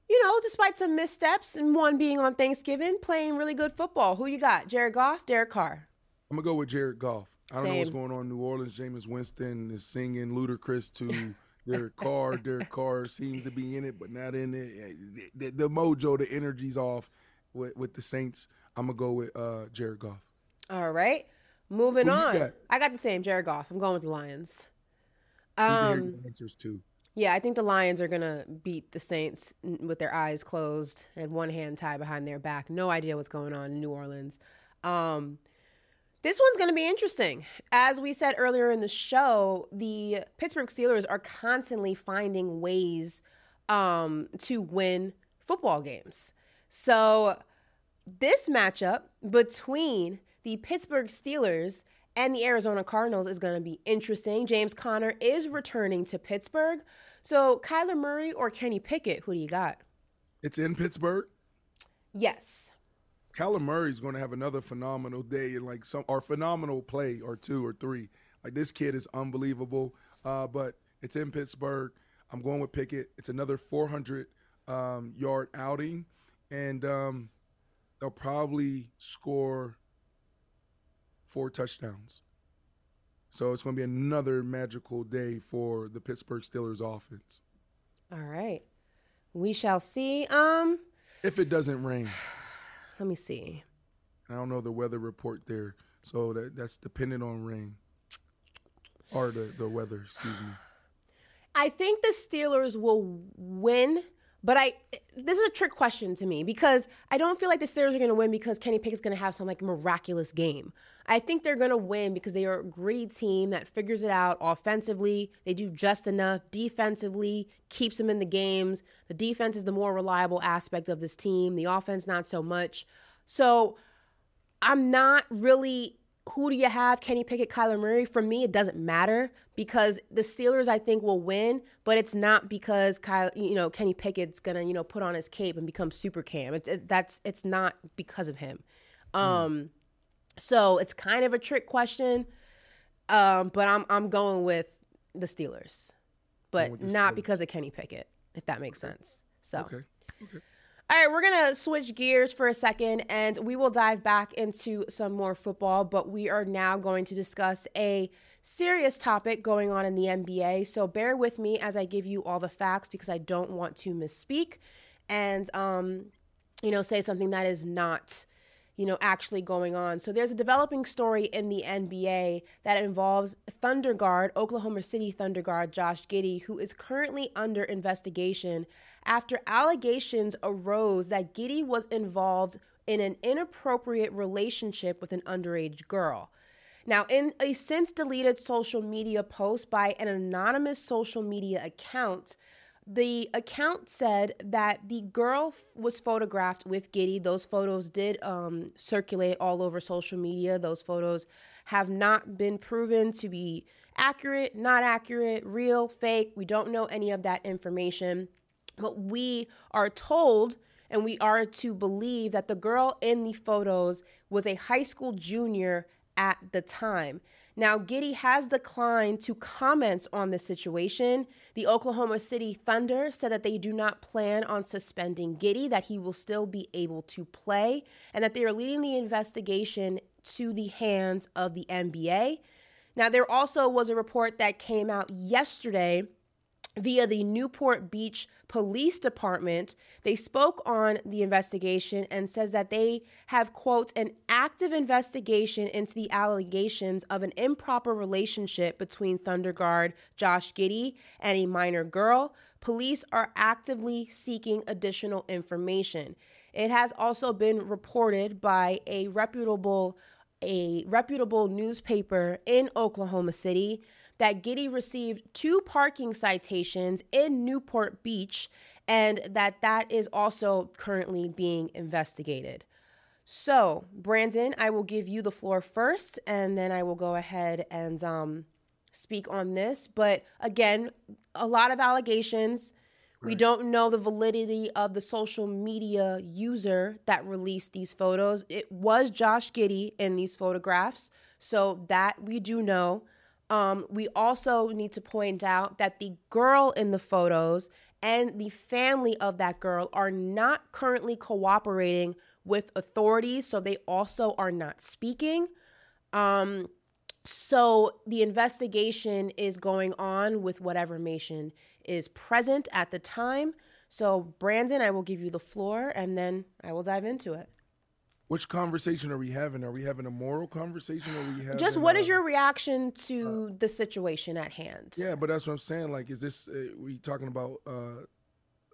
you know, despite some missteps and one being on Thanksgiving, playing really good football. Who you got? Jared Goff, Derek Carr. I'm gonna go with Jared Goff. I don't know what's going on in New Orleans. Jameis Winston is singing ludicrous to Derek Carr. Derek Carr seems to be in it, but not in it. The, the mojo, the energy's off with, with the Saints. I'm gonna go with uh, Jared Goff. All right. Moving Who on. I got the same, Jared Goff. I'm going with the Lions. Need to hear Um, answers too. yeah, I think the Lions are going to beat the Saints with their eyes closed and one hand tied behind their back. No idea what's going on in New Orleans. Um, this one's going to be interesting. As we said earlier in the show, the Pittsburgh Steelers are constantly finding ways um, to win football games. So, this matchup between the Pittsburgh Steelers and the Arizona Cardinals is going to be interesting. James Conner is returning to Pittsburgh. So, Kyler Murray or Kenny Pickett, who do you got? It's in Pittsburgh. Yes. Kyler Murray's going to have another phenomenal day and like some or phenomenal play or two or three. Like this kid is unbelievable. Uh, but it's in Pittsburgh. I'm going with Pickett. It's another 400 um, yard outing, and um, they'll probably score four touchdowns. So it's going to be another magical day for the Pittsburgh Steelers offense. All right. We shall see. Um, If it doesn't rain, let me see. I don't know the weather report there, so that that's dependent on rain or the the weather. Excuse me. I think the Steelers will win, but I this is a trick question to me because I don't feel like the Steelers are going to win because Kenny Pickett's going to have some like miraculous game. I think they're going to win because they are a gritty team that figures it out offensively. They do just enough defensively, keeps them in the games. The defense is the more reliable aspect of this team. The offense not so much. So I'm not really who do you have? Kenny Pickett, Kyler Murray? For me, it doesn't matter because the Steelers, I think, will win, but it's not because Kyle, you know, Kenny Pickett's gonna, you know, put on his cape and become Super Cam. It's it, that's it's not because of him. Um, so it's kind of a trick question. Um, but I'm I'm going with the Steelers, but not Steelers. because of Kenny Pickett, if that makes sense. So. Okay. All right, we're going to switch gears for a second and we will dive back into some more football, but we are now going to discuss a serious topic going on in the NBA. So bear with me as I give you all the facts because I don't want to misspeak and um you know say something that is not you know actually going on. So there's a developing story in the NBA that involves Thunder guard, Oklahoma City Thunder guard Josh Giddey, who is currently under investigation after allegations arose that Giddey was involved in an inappropriate relationship with an underage girl. Now, in a since deleted social media post by an anonymous social media account, the account said that the girl f- was photographed with Giddey. Those photos did um, circulate all over social media. Those photos have not been proven to be accurate, not accurate, real, fake. We don't know any of that information. But we are told and we are to believe that the girl in the photos was a high school junior at the time. Now, Giddey has declined to comment on the situation. The Oklahoma City Thunder said that they do not plan on suspending Giddey, that he will still be able to play, and that they are leading the investigation to the hands of the NBA. Now, there also was a report that came out yesterday via the Newport Beach Police Department. They spoke on the investigation and says that they have quote an active investigation into the allegations of an improper relationship between Thunder guard Josh Giddey and a minor girl. Police are actively seeking additional information. It has also been reported by a reputable a reputable newspaper in Oklahoma City that Giddey received two parking citations in Newport Beach and that that is also currently being investigated. So, Brandon, I will give you the floor first and then I will go ahead and um, speak on this. But again, a lot of allegations. We don't know the validity of the social media user that released these photos. It was Josh Giddey in these photographs. So that we do know. Um, we also need to point out that the girl in the photos and the family of that girl are not currently cooperating with authorities, so they also are not speaking. Um, so the investigation is going on with whatever information is present at the time. So, Brandon, I will give you the floor and then I will dive into it. Which conversation are we having? Are we having a moral conversation? Or are we having Just what is uh, your reaction to the situation at hand? Yeah, but that's what I'm saying. Like, is this uh, we talking about? uh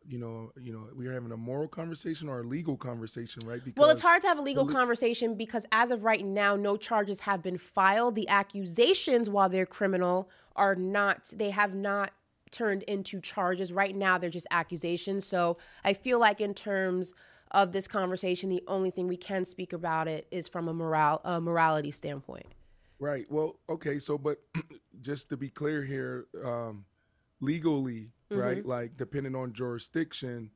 you know, you know, we're having a moral conversation or a legal conversation, right? Because Well, it's hard to have a legal le- conversation because as of right now, no charges have been filed. The accusations, while they're criminal, are not, they have not turned into charges. Right now, they're just accusations. So I feel like, in terms of this conversation, the only thing we can speak about it is from a moral, a morality standpoint. Right. Well, okay. So, but just to be clear here, um, legally, right? Like, depending on jurisdiction,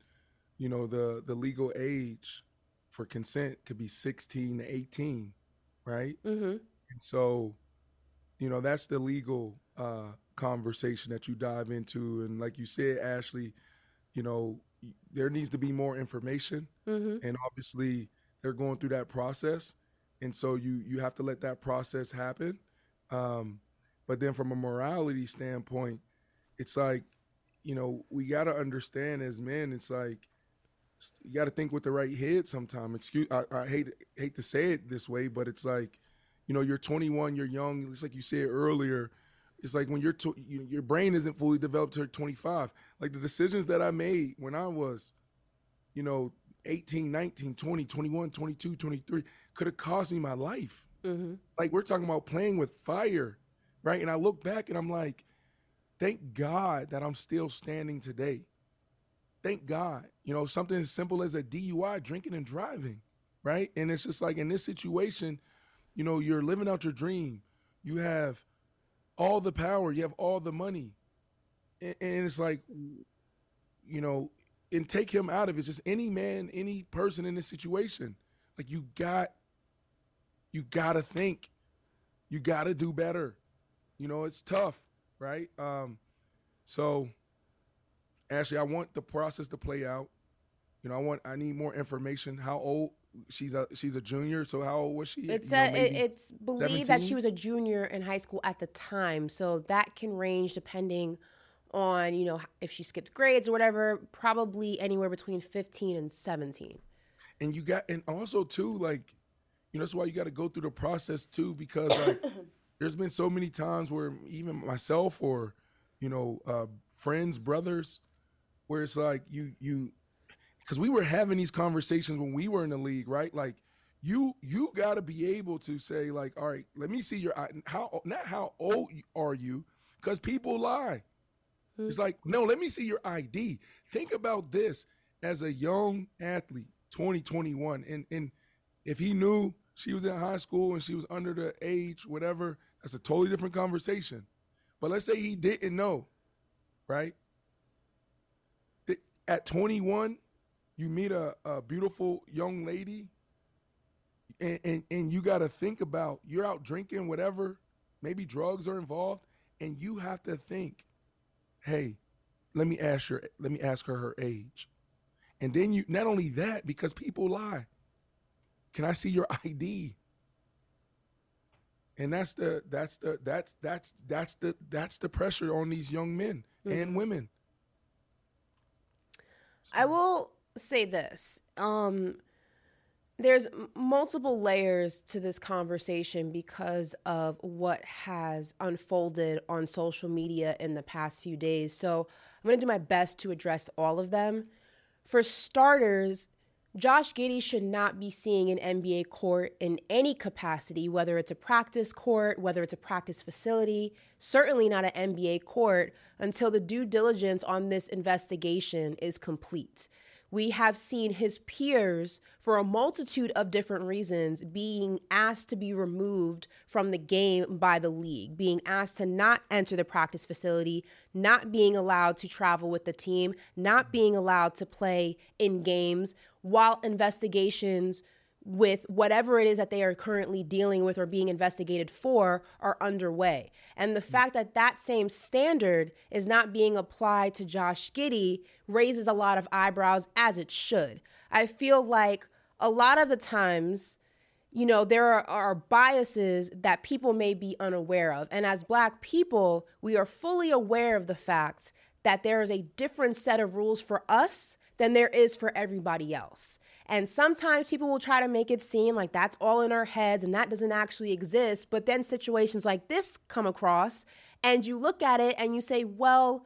you know, the the legal age for consent could be 16 to 18, right? Mm-hmm. And so, you know, that's the legal uh, conversation that you dive into. And like you said, Ashley, you know, there needs to be more information, Mm-hmm. and obviously they're going through that process, and so you you have to let that process happen. Um, but then from a morality standpoint, it's like, you know, we got to understand as men, it's like you got to think with the right head sometime. Excuse, I, I hate hate to say it this way, but it's like, you know, you're 21, you're young. It's like you said earlier. It's like when you're tw- you, your brain isn't fully developed till 25. Like the decisions that I made when I was, you know, 18, 19, 20, 21, 22, 23 could have cost me my life. Mm-hmm. Like we're talking about playing with fire, right? And I look back and I'm like, thank God that I'm still standing today. Thank God. You know, something as simple as a DUI, drinking and driving, right? And it's just like in this situation, you know, you're living out your dream. You have all the power, you have all the money. And, and it's like, you know, and take him out of it. Just any man, any person in this situation. Like you got, you gotta think. You gotta do better. You know, it's tough, right? Um, so Ashley, I want the process to play out. You know, I want I need more information. How old she's a she's a junior, so how old was she? It's You know, a, it, it's believed that she was a junior in high school at the time, so that can range depending on you know if she skipped grades or whatever. Probably anywhere between fifteen and seventeen. and you got and also too like you know that's why you got to go through the process too because like there's been so many times where even myself or you know uh, friends brothers where it's like you you because we were having these conversations when we were in the league right? Like you you got to be able to say like all right let me see your how not how old are you because people lie. Hmm. It's like no let me see your id think about this as a young athlete 2021 and and if he knew she was in high school and she was under the age whatever that's a totally different conversation. But let's say he didn't know right? At 21 you meet a, a beautiful young lady and, and, and you got to think about you're out drinking whatever maybe drugs are involved and you have to think hey let me ask her let me ask her her age. And then you not only that because people lie. Can i see your id and that's the that's the that's that's that's the that's the pressure on these young men mm-hmm. and women. I will say this. Um, there's multiple layers to this conversation because of what has unfolded on social media in the past few days. So I'm going to do my best to address all of them. For starters, Josh Giddey should not be seeing an NBA court in any capacity, whether it's a practice court, whether it's a practice facility, certainly not an NBA court, until the due diligence on this investigation is complete. We have seen his peers, for a multitude of different reasons, being asked to be removed from the game by the league, being asked to not enter the practice facility, not being allowed to travel with the team, not being allowed to play in games, while investigations with whatever it is that they are currently dealing with or being investigated for are underway. And the mm. fact that that same standard is not being applied to Josh Giddey raises a lot of eyebrows, as it should. I feel like a lot of the times, you know, there are, are biases that people may be unaware of. And as Black people, we are fully aware of the fact that there is a different set of rules for us than there is for everybody else. And sometimes people will try to make it seem like that's all in our heads and that doesn't actually exist. But then situations like this come across and you look at it and you say, well,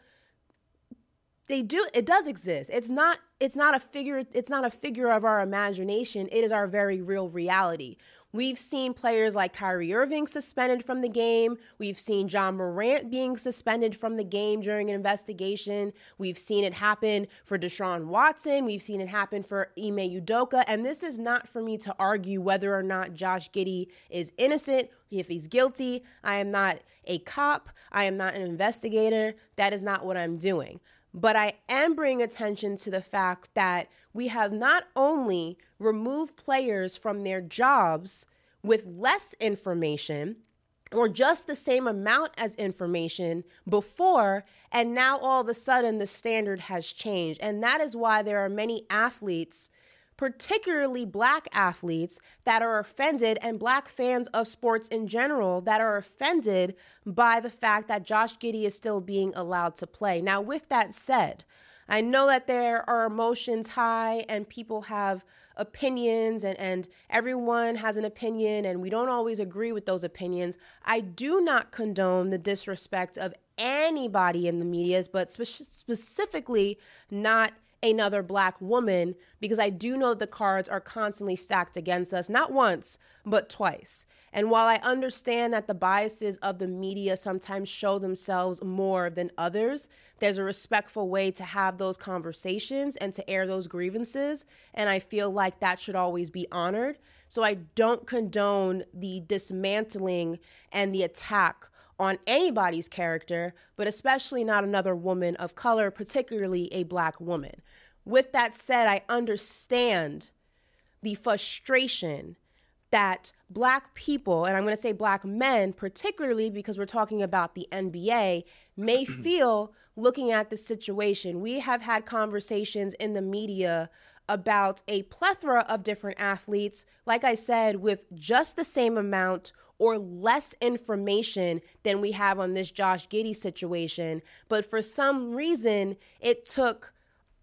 they do it does exist it's not it's not a figure it's not a figure of our imagination it is our very real reality We've seen players like Kyrie Irving suspended from the game. We've seen John Morant being suspended from the game during an investigation. We've seen it happen for Deshaun Watson. We've seen it happen for Ime Udoka. And this is not for me to argue whether or not Josh Giddey is innocent, if he's guilty. I am not a cop. I am not an investigator. That is not what I'm doing. But I am bringing attention to the fact that we have not only removed players from their jobs with less information or just the same amount as information before, and now all of a sudden the standard has changed. And that is why there are many athletes particularly black athletes that are offended and black fans of sports in general that are offended by the fact that Josh Giddey is still being allowed to play. Now, with that said, I know that there are emotions high and people have opinions and, and everyone has an opinion and we don't always agree with those opinions. I do not condone the disrespect of anybody in the media, but spe- specifically not another black woman because I do know that the cards are constantly stacked against us, not once, but twice. And while I understand that the biases of the media sometimes show themselves more than others, there's a respectful way to have those conversations and to air those grievances. And I feel like that should always be honored. So I don't condone the dismantling and the attack on anybody's character, but especially not another woman of color, particularly a black woman. With that said, I understand the frustration that black people, and I'm going to say black men, particularly because we're talking about the NBA, may feel looking at the situation. We have had conversations in the media about a plethora of different athletes, like I said, with just the same amount or less information than we have on this Josh Giddey situation. But for some reason, it took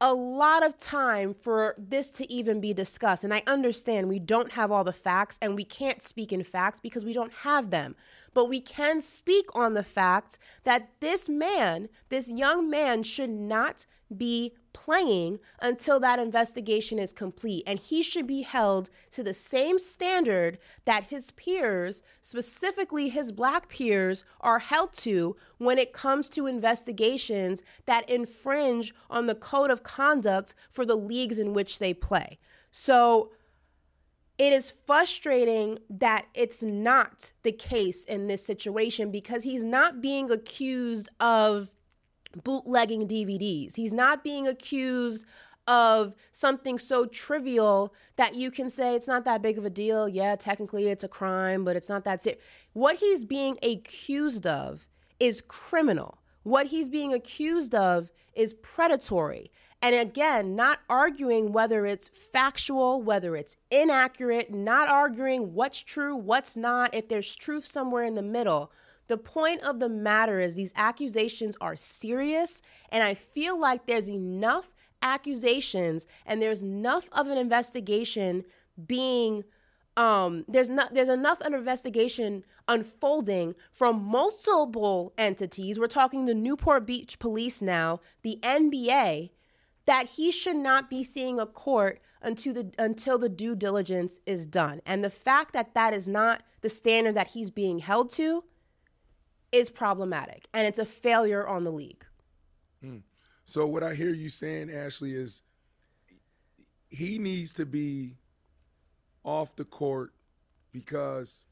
a lot of time for this to even be discussed. And I understand we don't have all the facts and we can't speak in facts because we don't have them. But we can speak on the fact that this man, this young man, should not be playing until that investigation is complete. And he should be held to the same standard that his peers, specifically his black peers, are held to when it comes to investigations that infringe on the code of conduct for the leagues in which they play. So, it is frustrating that it's not the case in this situation because he's not being accused of bootlegging DVDs. He's not being accused of something so trivial that you can say it's not that big of a deal. Yeah, technically it's a crime, but it's not that serious. What he's being accused of is criminal. What he's being accused of is predatory. And again, not arguing whether it's factual, whether it's inaccurate, not arguing what's true, what's not, if there's truth somewhere in the middle. The point of the matter is these accusations are serious, and I feel like there's enough accusations and there's enough of an investigation being um, there's not there's enough an investigation unfolding from multiple entities. We're talking the Newport Beach Police now, the NBA, that he should not be seeing a court until the until the due diligence is done. And the fact that that is not the standard that he's being held to is problematic and it's a failure on the league. Mm. So what I hear you saying, Ashley, is he needs to be off the court because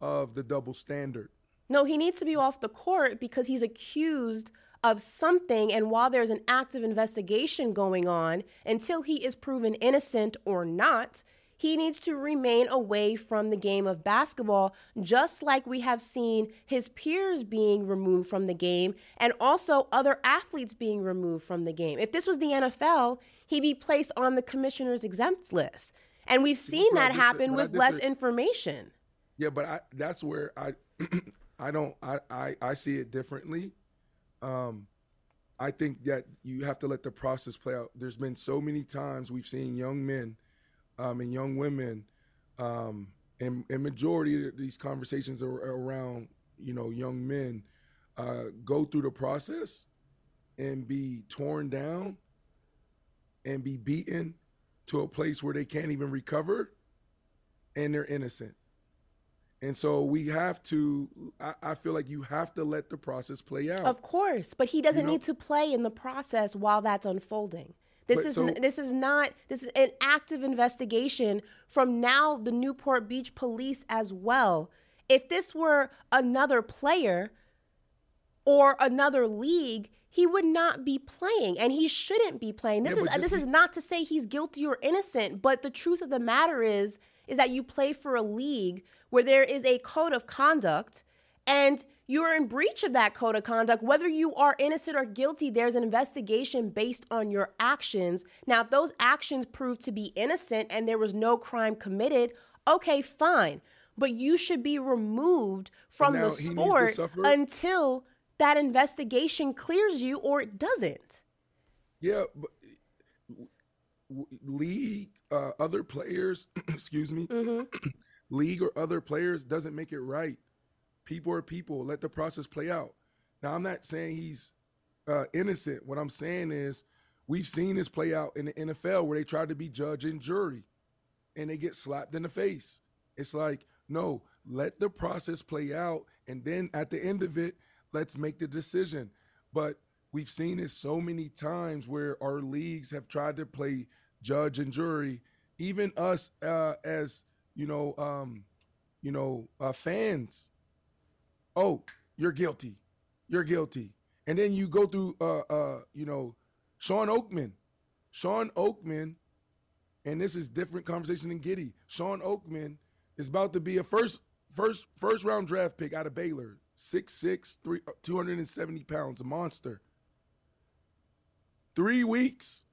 of the double standard. No, he needs to be off the court because he's accused of something. And while there's an active investigation going on, until he is proven innocent or not, he needs to remain away from the game of basketball, just like we have seen his peers being removed from the game and also other athletes being removed from the game. If this was the NFL, he'd be placed on the commissioner's exempt list. And we've seen that happen with less information. Yeah, but I, that's where I I don't I, I, I see it differently. Um, I think that you have to let the process play out. There's been so many times we've seen young men um, and young women, um, and, and majority of these conversations are around you know young men uh, go through the process and be torn down and be beaten to a place where they can't even recover and they're innocent. And so we have to, I, I, feel like you have to let the process play out. Of course, but he doesn't you know? need to play in the process while that's unfolding. This is so, this is not this is an active investigation from now the Newport Beach police as well. If this were another player or another league, he would not be playing and he shouldn't be playing. This yeah, is this is not to say he's guilty or innocent, but the truth of the matter is is that you play for a league where there is a code of conduct and you are in breach of that code of conduct. Whether you are innocent or guilty, there's an investigation based on your actions. Now, if those actions prove to be innocent and there was no crime committed, okay, fine. But you should be removed from the sport until that investigation clears you or it doesn't. Yeah, but league, uh, other players, excuse me, mm-hmm. league or other players doesn't make it right. People are people. Let the process play out. Now, I'm not saying he's uh, innocent. What I'm saying is we've seen this play out in the NFL where they try to be judge and jury and they get slapped in the face. It's like, no, let the process play out. And then at the end of it, let's make the decision. But we've seen this so many times where our leagues have tried to play judge and jury. Even us uh, as you know, um, you know, uh, fans. Oh, you're guilty. You're guilty. And then you go through, uh, uh, you know, Shawn Oakman. Shawn Oakman, and this is different conversation than Giddey. Shawn Oakman is about to be a first, first, first round draft pick out of Baylor. 6'6", three, 270 pounds, a monster. Three weeks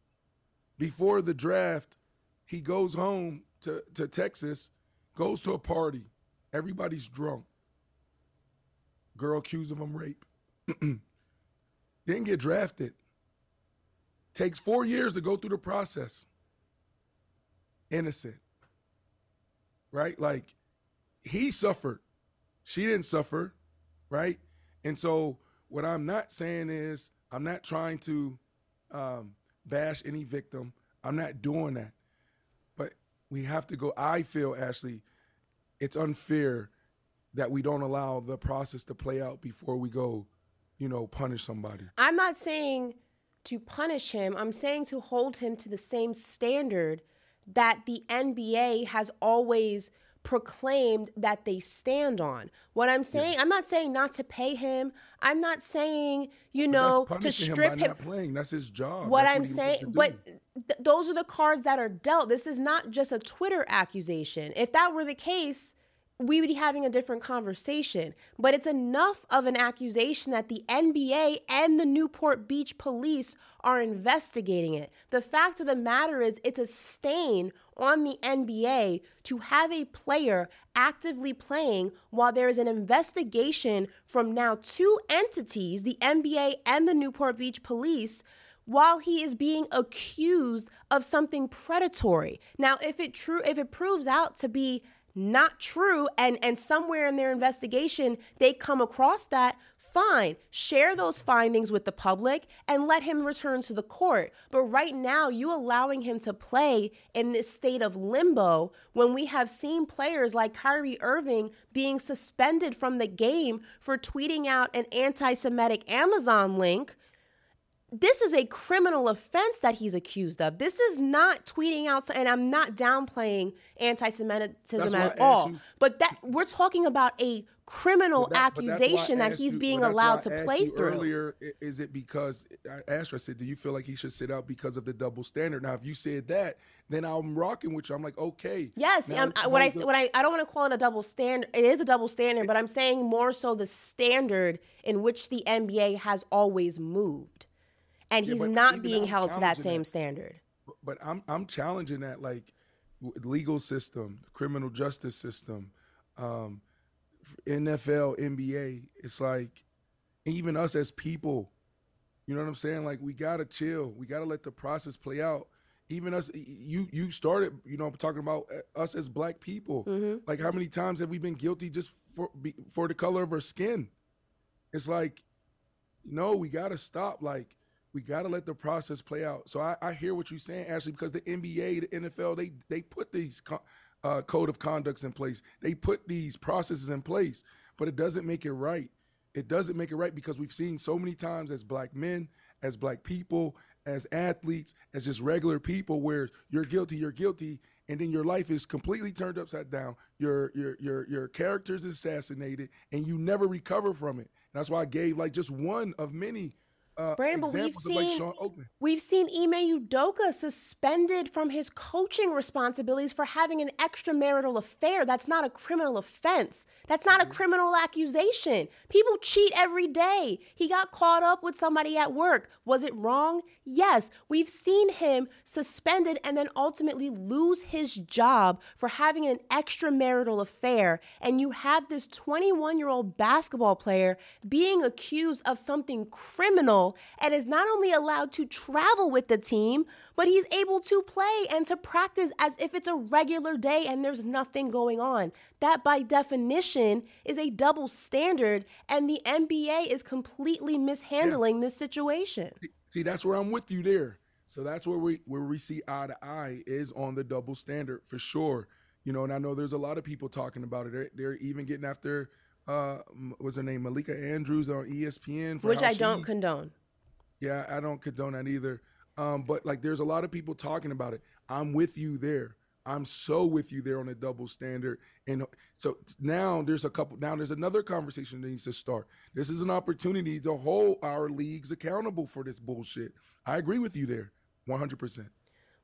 before the draft, he goes home to, to Texas goes to a party. Everybody's drunk. Girl accused of him rape. Didn't get drafted. Takes four years to go through the process. Innocent. Right? Like he suffered. She didn't suffer. Right? And so what I'm not saying is I'm not trying to um, bash any victim. I'm not doing that But we have to go. I feel, Ashley, it's unfair that we don't allow the process to play out before we go, you know, punish somebody. I'm not saying to punish him, I'm saying to hold him to the same standard that the NBA has always proclaimed that they stand on. What I'm saying, yeah. I'm not saying not to pay him. I'm not saying, you know, to strip him, him. Not playing. That's his job. What that's I'm what saying, but th- those are the cards that are dealt. This is not just a Twitter accusation. If that were the case, we would be having a different conversation. But it's enough of an accusation that the NBA and the Newport Beach police are investigating it. The fact of the matter is, it's a stain on the NBA to have a player actively playing while there is an investigation from now two entities, the NBA and the Newport Beach police, while he is being accused of something predatory. Now, if it true if it proves out to be not true and and somewhere in their investigation they come across that fine share those findings with the public and let him return to the court. But right now you allowing him to play in this state of limbo when we have seen players like Kyrie Irving being suspended from the game for tweeting out an anti-semitic Amazon link this is a criminal offense that he's accused of. This is not tweeting out, and I'm not downplaying anti-Semitism at all. You, but that we're talking about a criminal that, accusation that he's you, being allowed to play through. Earlier, is it because I asked her? I said, "Do you feel like he should sit out because of the double standard?" Now, if you said that, then I'm rocking with you. I'm like, okay. Yes, now, I, what I the, what I I don't want to call it a double standard. It is a double standard, but I'm saying more so the standard in which the NBA has always moved and he's not being I'm held to that same that. standard. But I'm I'm challenging that like legal system, criminal justice system, um, NFL, NBA. It's like even us as people, you know what I'm saying? Like we gotta chill. We gotta let the process play out. Even us, you you started, you know, talking about uh, us as black people. Mm-hmm. Like how many times have we been guilty just for for the color of our skin? It's like, no, we gotta stop. Like we got to let the process play out. So I, I, hear what you're saying, Ashley, because the NBA, the NFL, they they put these uh, code of conducts in place. They put these processes in place, but it doesn't make it right. It doesn't make it right because we've seen so many times as black men, as black people, as athletes, as just regular people, where you're guilty, you're guilty, and then your life is completely turned upside down. Your your your your character's assassinated, and you never recover from it. And that's why I gave like just one of many uh, Brandon, but we've seen like we've seen Ime Udoka suspended from his coaching responsibilities for having an extramarital affair. That's not a criminal offense. That's not mm-hmm. a criminal accusation. People cheat every day. He got caught up with somebody at work. Was it wrong? Yes. We've seen him suspended and then ultimately lose his job for having an extramarital affair. And you have this 21 year old basketball player being accused of something criminal and is not only allowed to travel with the team, but he's able to play and to practice as if it's a regular day and there's nothing going on. That, by definition, is a double standard, and the NBA is completely mishandling yeah. this situation. See, that's where I'm with you there. So that's where we where we see eye to eye is on the double standard for sure. You know, and I know there's a lot of people talking about it. They're, they're even getting after uh, was her name Malika Andrews on ESPN, which I she, don't condone. Yeah, I don't condone that either. Um, but like, there's a lot of people talking about it. I'm with you there. I'm so with you there on a double standard. And so now there's a couple. Now there's another conversation that needs to start. This is an opportunity to hold our leagues accountable for this bullshit. I agree with you there, 100.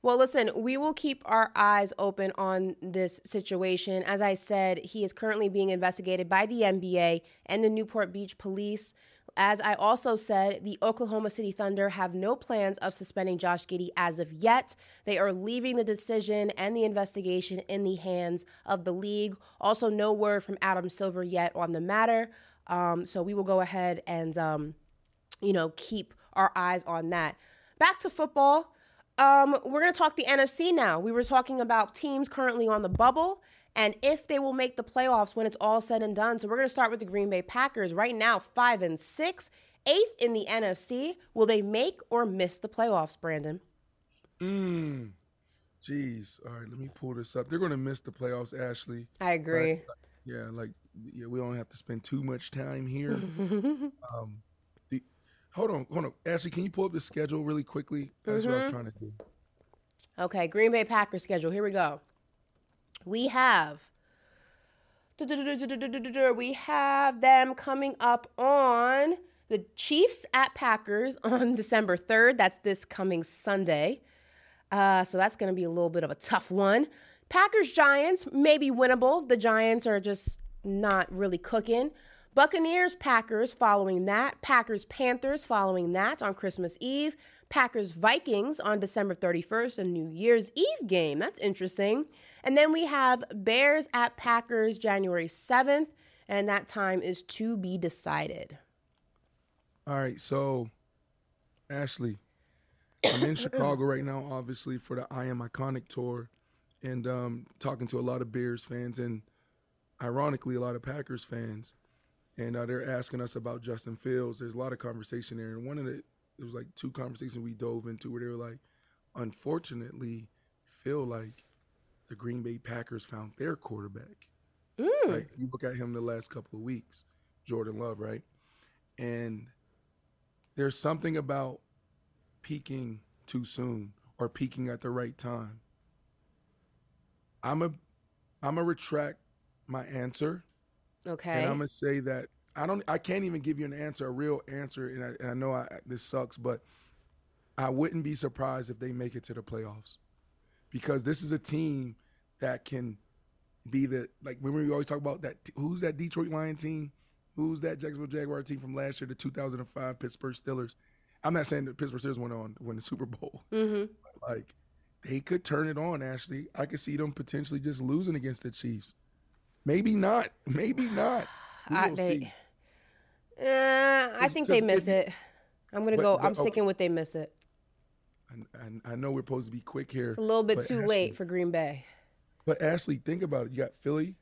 Well, listen, we will keep our eyes open on this situation. As I said, he is currently being investigated by the NBA and the Newport Beach Police. As I also said, the Oklahoma City Thunder have no plans of suspending Josh Giddey as of yet. They are leaving the decision and the investigation in the hands of the league. Also, no word from Adam Silver yet on the matter. Um, so we will go ahead and, um, you know, keep our eyes on that. Back to football. Um, we're going to talk the NFC now. We were talking about teams currently on the bubble and if they will make the playoffs when it's all said and done. So we're going to start with the Green Bay Packers. Right now, five and six, eighth in the NFC. Will they make or miss the playoffs, Brandon? Hmm. Jeez. All right, let me pull this up. They're going to miss the playoffs, Ashley. I agree. Right? Yeah, like yeah, we don't have to spend too much time here. um, Hold on, hold on. Ashley, can you pull up the schedule really quickly? That's mm-hmm. what I was mm-hmm. trying to do. Okay, Green Bay Packers schedule. Here we go. We have we have them coming up on the Chiefs at Packers on December 3rd. That's this coming Sunday. Uh, so that's going to be a little bit of a tough one. Packers Giants, maybe winnable. The Giants are just not really cooking. Buccaneers, Packers following that. Packers, Panthers following that on Christmas Eve. Packers, Vikings on December 31st, a New Year's Eve game. That's interesting. And then we have Bears at Packers January 7th, and that time is to be decided. All right, so Ashley, I'm in Chicago right now, obviously, for the I Am Iconic tour, and um, talking to a lot of Bears fans and ironically, a lot of Packers fans and uh, they're asking us about Justin Fields. There's a lot of conversation there, and one of the it was like two conversations we dove into where they were like, unfortunately, feel like the Green Bay Packers found their quarterback. Mm. Like you look at him the last couple of weeks, Jordan Love, right? And there's something about peaking too soon or peaking at the right time. I'm a I'm gonna retract my answer, Okay. and I'm gonna say that I don't. I can't even give you an answer, a real answer, and I, and I know I, this sucks, but I wouldn't be surprised if they make it to the playoffs because this is a team that can be the like. Remember, we always talk about that. Who's that Detroit Lion team? Who's that Jacksonville Jaguar team from last year, the 2005 Pittsburgh Steelers? I'm not saying that Pittsburgh Steelers went on to win the Super Bowl. mm-hmm. Like they could turn it on. Ashley, I could see them potentially just losing against the Chiefs. Maybe not. Maybe not. We I, they, see. Uh, I think they miss if it. I'm gonna but- go. but- I'm okay. sticking with they miss it. And, and I know we're supposed to be quick here. It's a little bit too Ashley- late for Green Bay. But Ashley, think about it. You got Philly,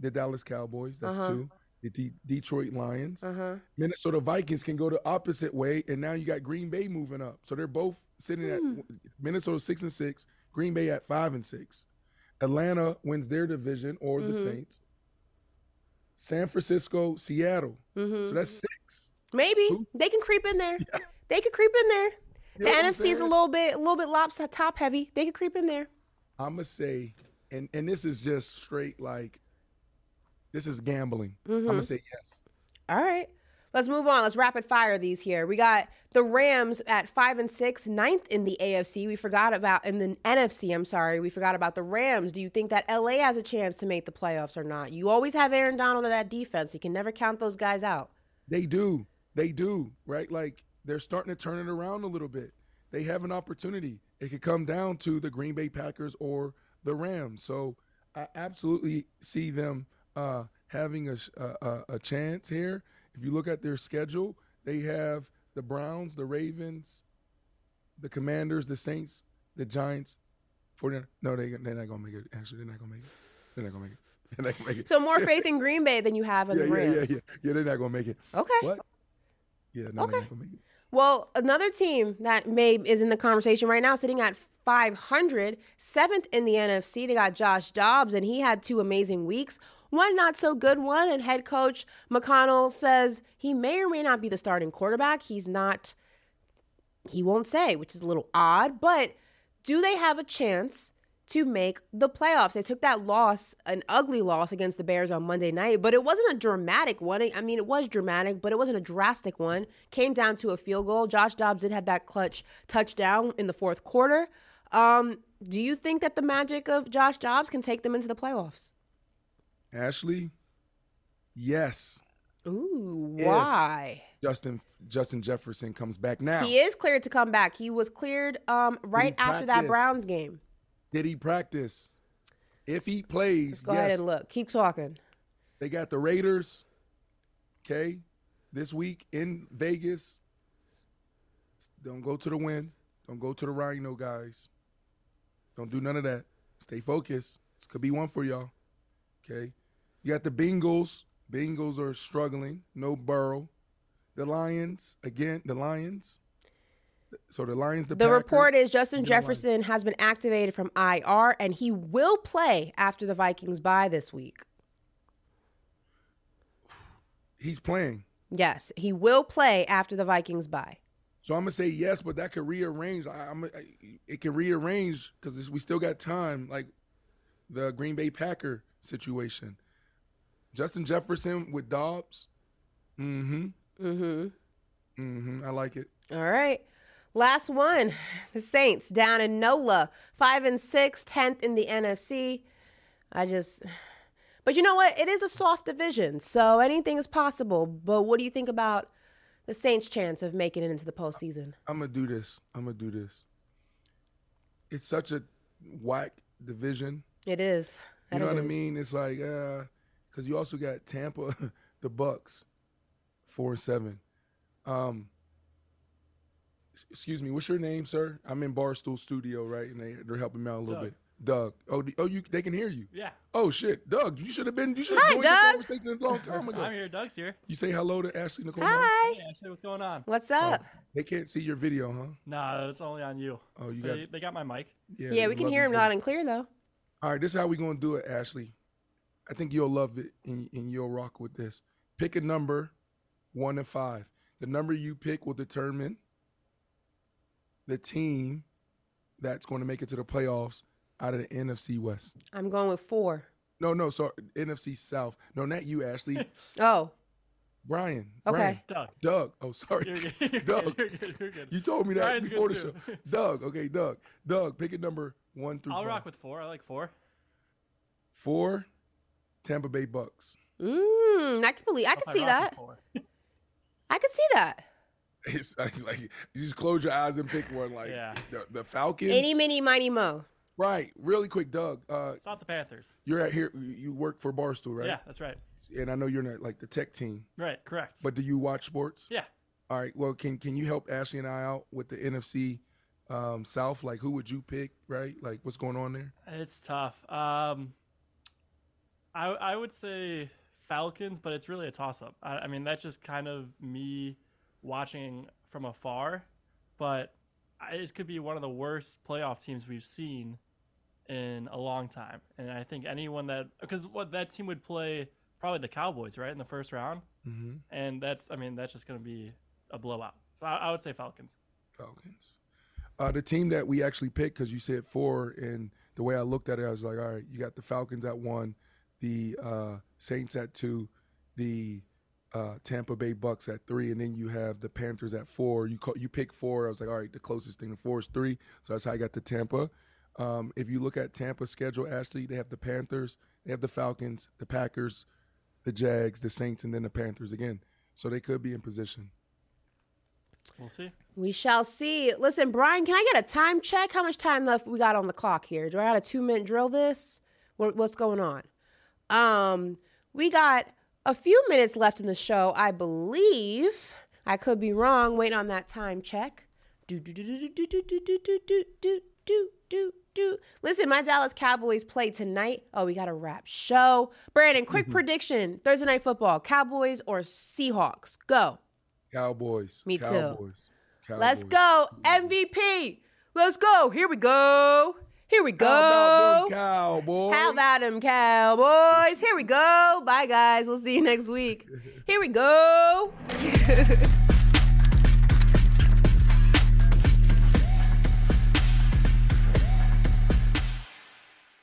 the Dallas Cowboys. That's Uh-huh. two. The D- Detroit Lions. Uh huh. Minnesota Vikings can go the opposite way, and now you got Green Bay moving up. So they're both sitting at Minnesota six and six, Green Bay at five and six. Atlanta wins their division or the Mhm. Saints. San Francisco, Seattle. hmm So that's six. Maybe Who? they can creep in there. They could creep in there. You The NFC is a little bit, a little bit lobster top heavy. They could creep in there. I'm gonna say, and and this is just straight like, this is gambling. I'm Mm-hmm. gonna say yes. All right. Let's move on. Let's rapid fire these here. We got the Rams at five and six, ninth in the AFC. We forgot about in the NFC. I'm sorry, we forgot about the Rams. Do you think that LA has a chance to make the playoffs or not? You always have Aaron Donald in that defense. You can never count those guys out. They do. They do, right? Like they're starting to turn it around a little bit. They have an opportunity. It could come down to the Green Bay Packers or the Rams. So I absolutely see them uh, having a, a, a, a chance here. If you look at their schedule, they have the Browns, the Ravens, the Commanders, the Saints, the Giants. 49 No, they, they're not going to make it. Actually, they're not going to make it. They're not going to make it. They're not to make it. So more faith in Green Bay than you have in yeah, the yeah, Rams. yeah, yeah. Yeah, they're not going to make it. Okay. What? Yeah, no, Okay. they're not going to make it. Well, another team that may is in the conversation right now, sitting at 500, seventh in the NFC. They got Josh Dobbs, and he had two amazing weeks. One not so good one, and head coach O'Connell says he may or may not be the starting quarterback. He's not. He won't say, which is a little odd. But do they have a chance to make the playoffs? They took that loss, an ugly loss against the Bears on Monday night, but it wasn't a dramatic one. I mean, it was dramatic, but it wasn't a drastic one. Came down to a field goal. Josh Dobbs did have that clutch touchdown in the fourth quarter. Um, do you think that the magic of Josh Dobbs can take them into the playoffs? Ashley, yes. Ooh, If- why? Justin Justin Jefferson comes back now. He is cleared to come back. He was cleared um, right after that? Browns game. Did he practice? If he plays, Go yes. ahead and look. Keep talking. They got the Raiders. Okay, this week in Vegas. Don't go to the wind. Don't go to the Rhino guys. Don't do none of that. Stay focused. This could be one for y'all. Okay, you got the Bengals. Bengals are struggling. No Burrow. The Lions again. The Lions. So the Lions. The, The report is Justin Lions. Jefferson has been activated from IR and he will play after the Vikings bye this week. He's playing. Yes, he will play after the Vikings bye. So I'm gonna say yes, but that could rearrange. I, I'm, I, it can rearrange because we still got time. Like the Green Bay Packer situation, Justin Jefferson with Dobbs. Mm-hmm. Mm-hmm. Mm-hmm. I like it. All right. Last one. The Saints down in NOLA. Five and six, tenth in the NFC. I just but you know what? It is a soft division, so anything is possible. But what do you think about the Saints' chance of making it into the postseason? I'm gonna do this. I'm gonna do this. It's such a whack division. It is. You know what I mean? It's like, uh, because you also got Tampa, the Bucks, four and seven. Um, excuse me, what's your name, sir? I'm in Barstool Studio, right? And they they're helping me out a little Doug. bit. Doug. Oh, oh, you they can hear you. Yeah. Oh shit, Doug, you should have been. You should have Hi, joined Doug. the conversation a long time ago. I'm here. Doug's here. You say hello to Ashley Nicole. Hi. Hey, Ashley, what's going on? What's up? They can't see your video, huh? Nah, it's only on you. Oh, you got. They, they got my mic. Yeah, yeah, we can hear your him loud voice. and clear though. All right, this is how we gonna do it, Ashley. I think you'll love it and, and you'll rock with this. Pick a number, one and five. The number you pick will determine the team that's going to make it to the playoffs out of the NFC West. I'm going with four. No, no, sorry, NFC South. No, not you, Ashley. Oh, Brian. Okay. Brian. Doug. Doug. Oh, sorry. You're good. You're Doug. good. You're good. You're good. You told me that Brian's before the good show. Doug. Okay, Doug. Doug, pick a number one through I'll five. rock with four. I like four. Four, Tampa Bay Bucks. mm, I can believe. I can see that. I can see that. It's, it's like you just close your eyes and pick one. Like Yeah. the, the Falcons. Any, mini, mighty, mo. right. Really quick, Doug. Uh, It's not the Panthers. you're at here. You work for Barstool, right? Yeah, that's right. And I know you're not like the tech team, Right. Correct. but do you watch sports? yeah. All right. Well, can can you help Ashley and I out with the NFC um, South? Like, who would you pick? Right? Like, what's going on there? It's tough. Um, I I would say Falcons, but it's really a toss up. I, I mean, that's just kind of me watching from afar, but I, it could be one of the worst playoff teams we've seen in a long time. And I think anyone that because what that team would play probably the Cowboys right in the first round, Mm-hmm. and that's I mean that's just going to be a blowout. So I, I would say Falcons. Falcons. Uh, the team that we actually picked because you said four, and the way I looked at it, I was like, all right, you got the Falcons at one, the uh, Saints at two, the uh, Tampa Bay Bucks at three, and then you have the Panthers at four. You call, you pick four. I was like, all right, the closest thing to four is three, so that's how I got the Tampa. Um, if you look at Tampa's schedule, Ashley, they have the Panthers, they have the Falcons, the Packers, the Jags, the Saints, and then the Panthers again. So they could be in position. We'll see. We shall see. Listen, Brian, can I get a time check? How much time left we got on the clock here? Do I got a two minute drill this? What, what's going on? Um, we got a few minutes left in the show, I believe. I could be wrong. Waiting on that time check. Do do do do do do do do do do do do do do. Listen, my Dallas Cowboys play tonight. Oh, we got a wrap show. Brandon, quick prediction: Thursday night football, Cowboys or Seahawks? Go. Cowboys. Me too. Cowboys. Let's go. MVP. Let's go. Here we go. Here we go. How about them Cowboys? How about them Cowboys? Here we go. Bye, guys. We'll see you next week. Here we go.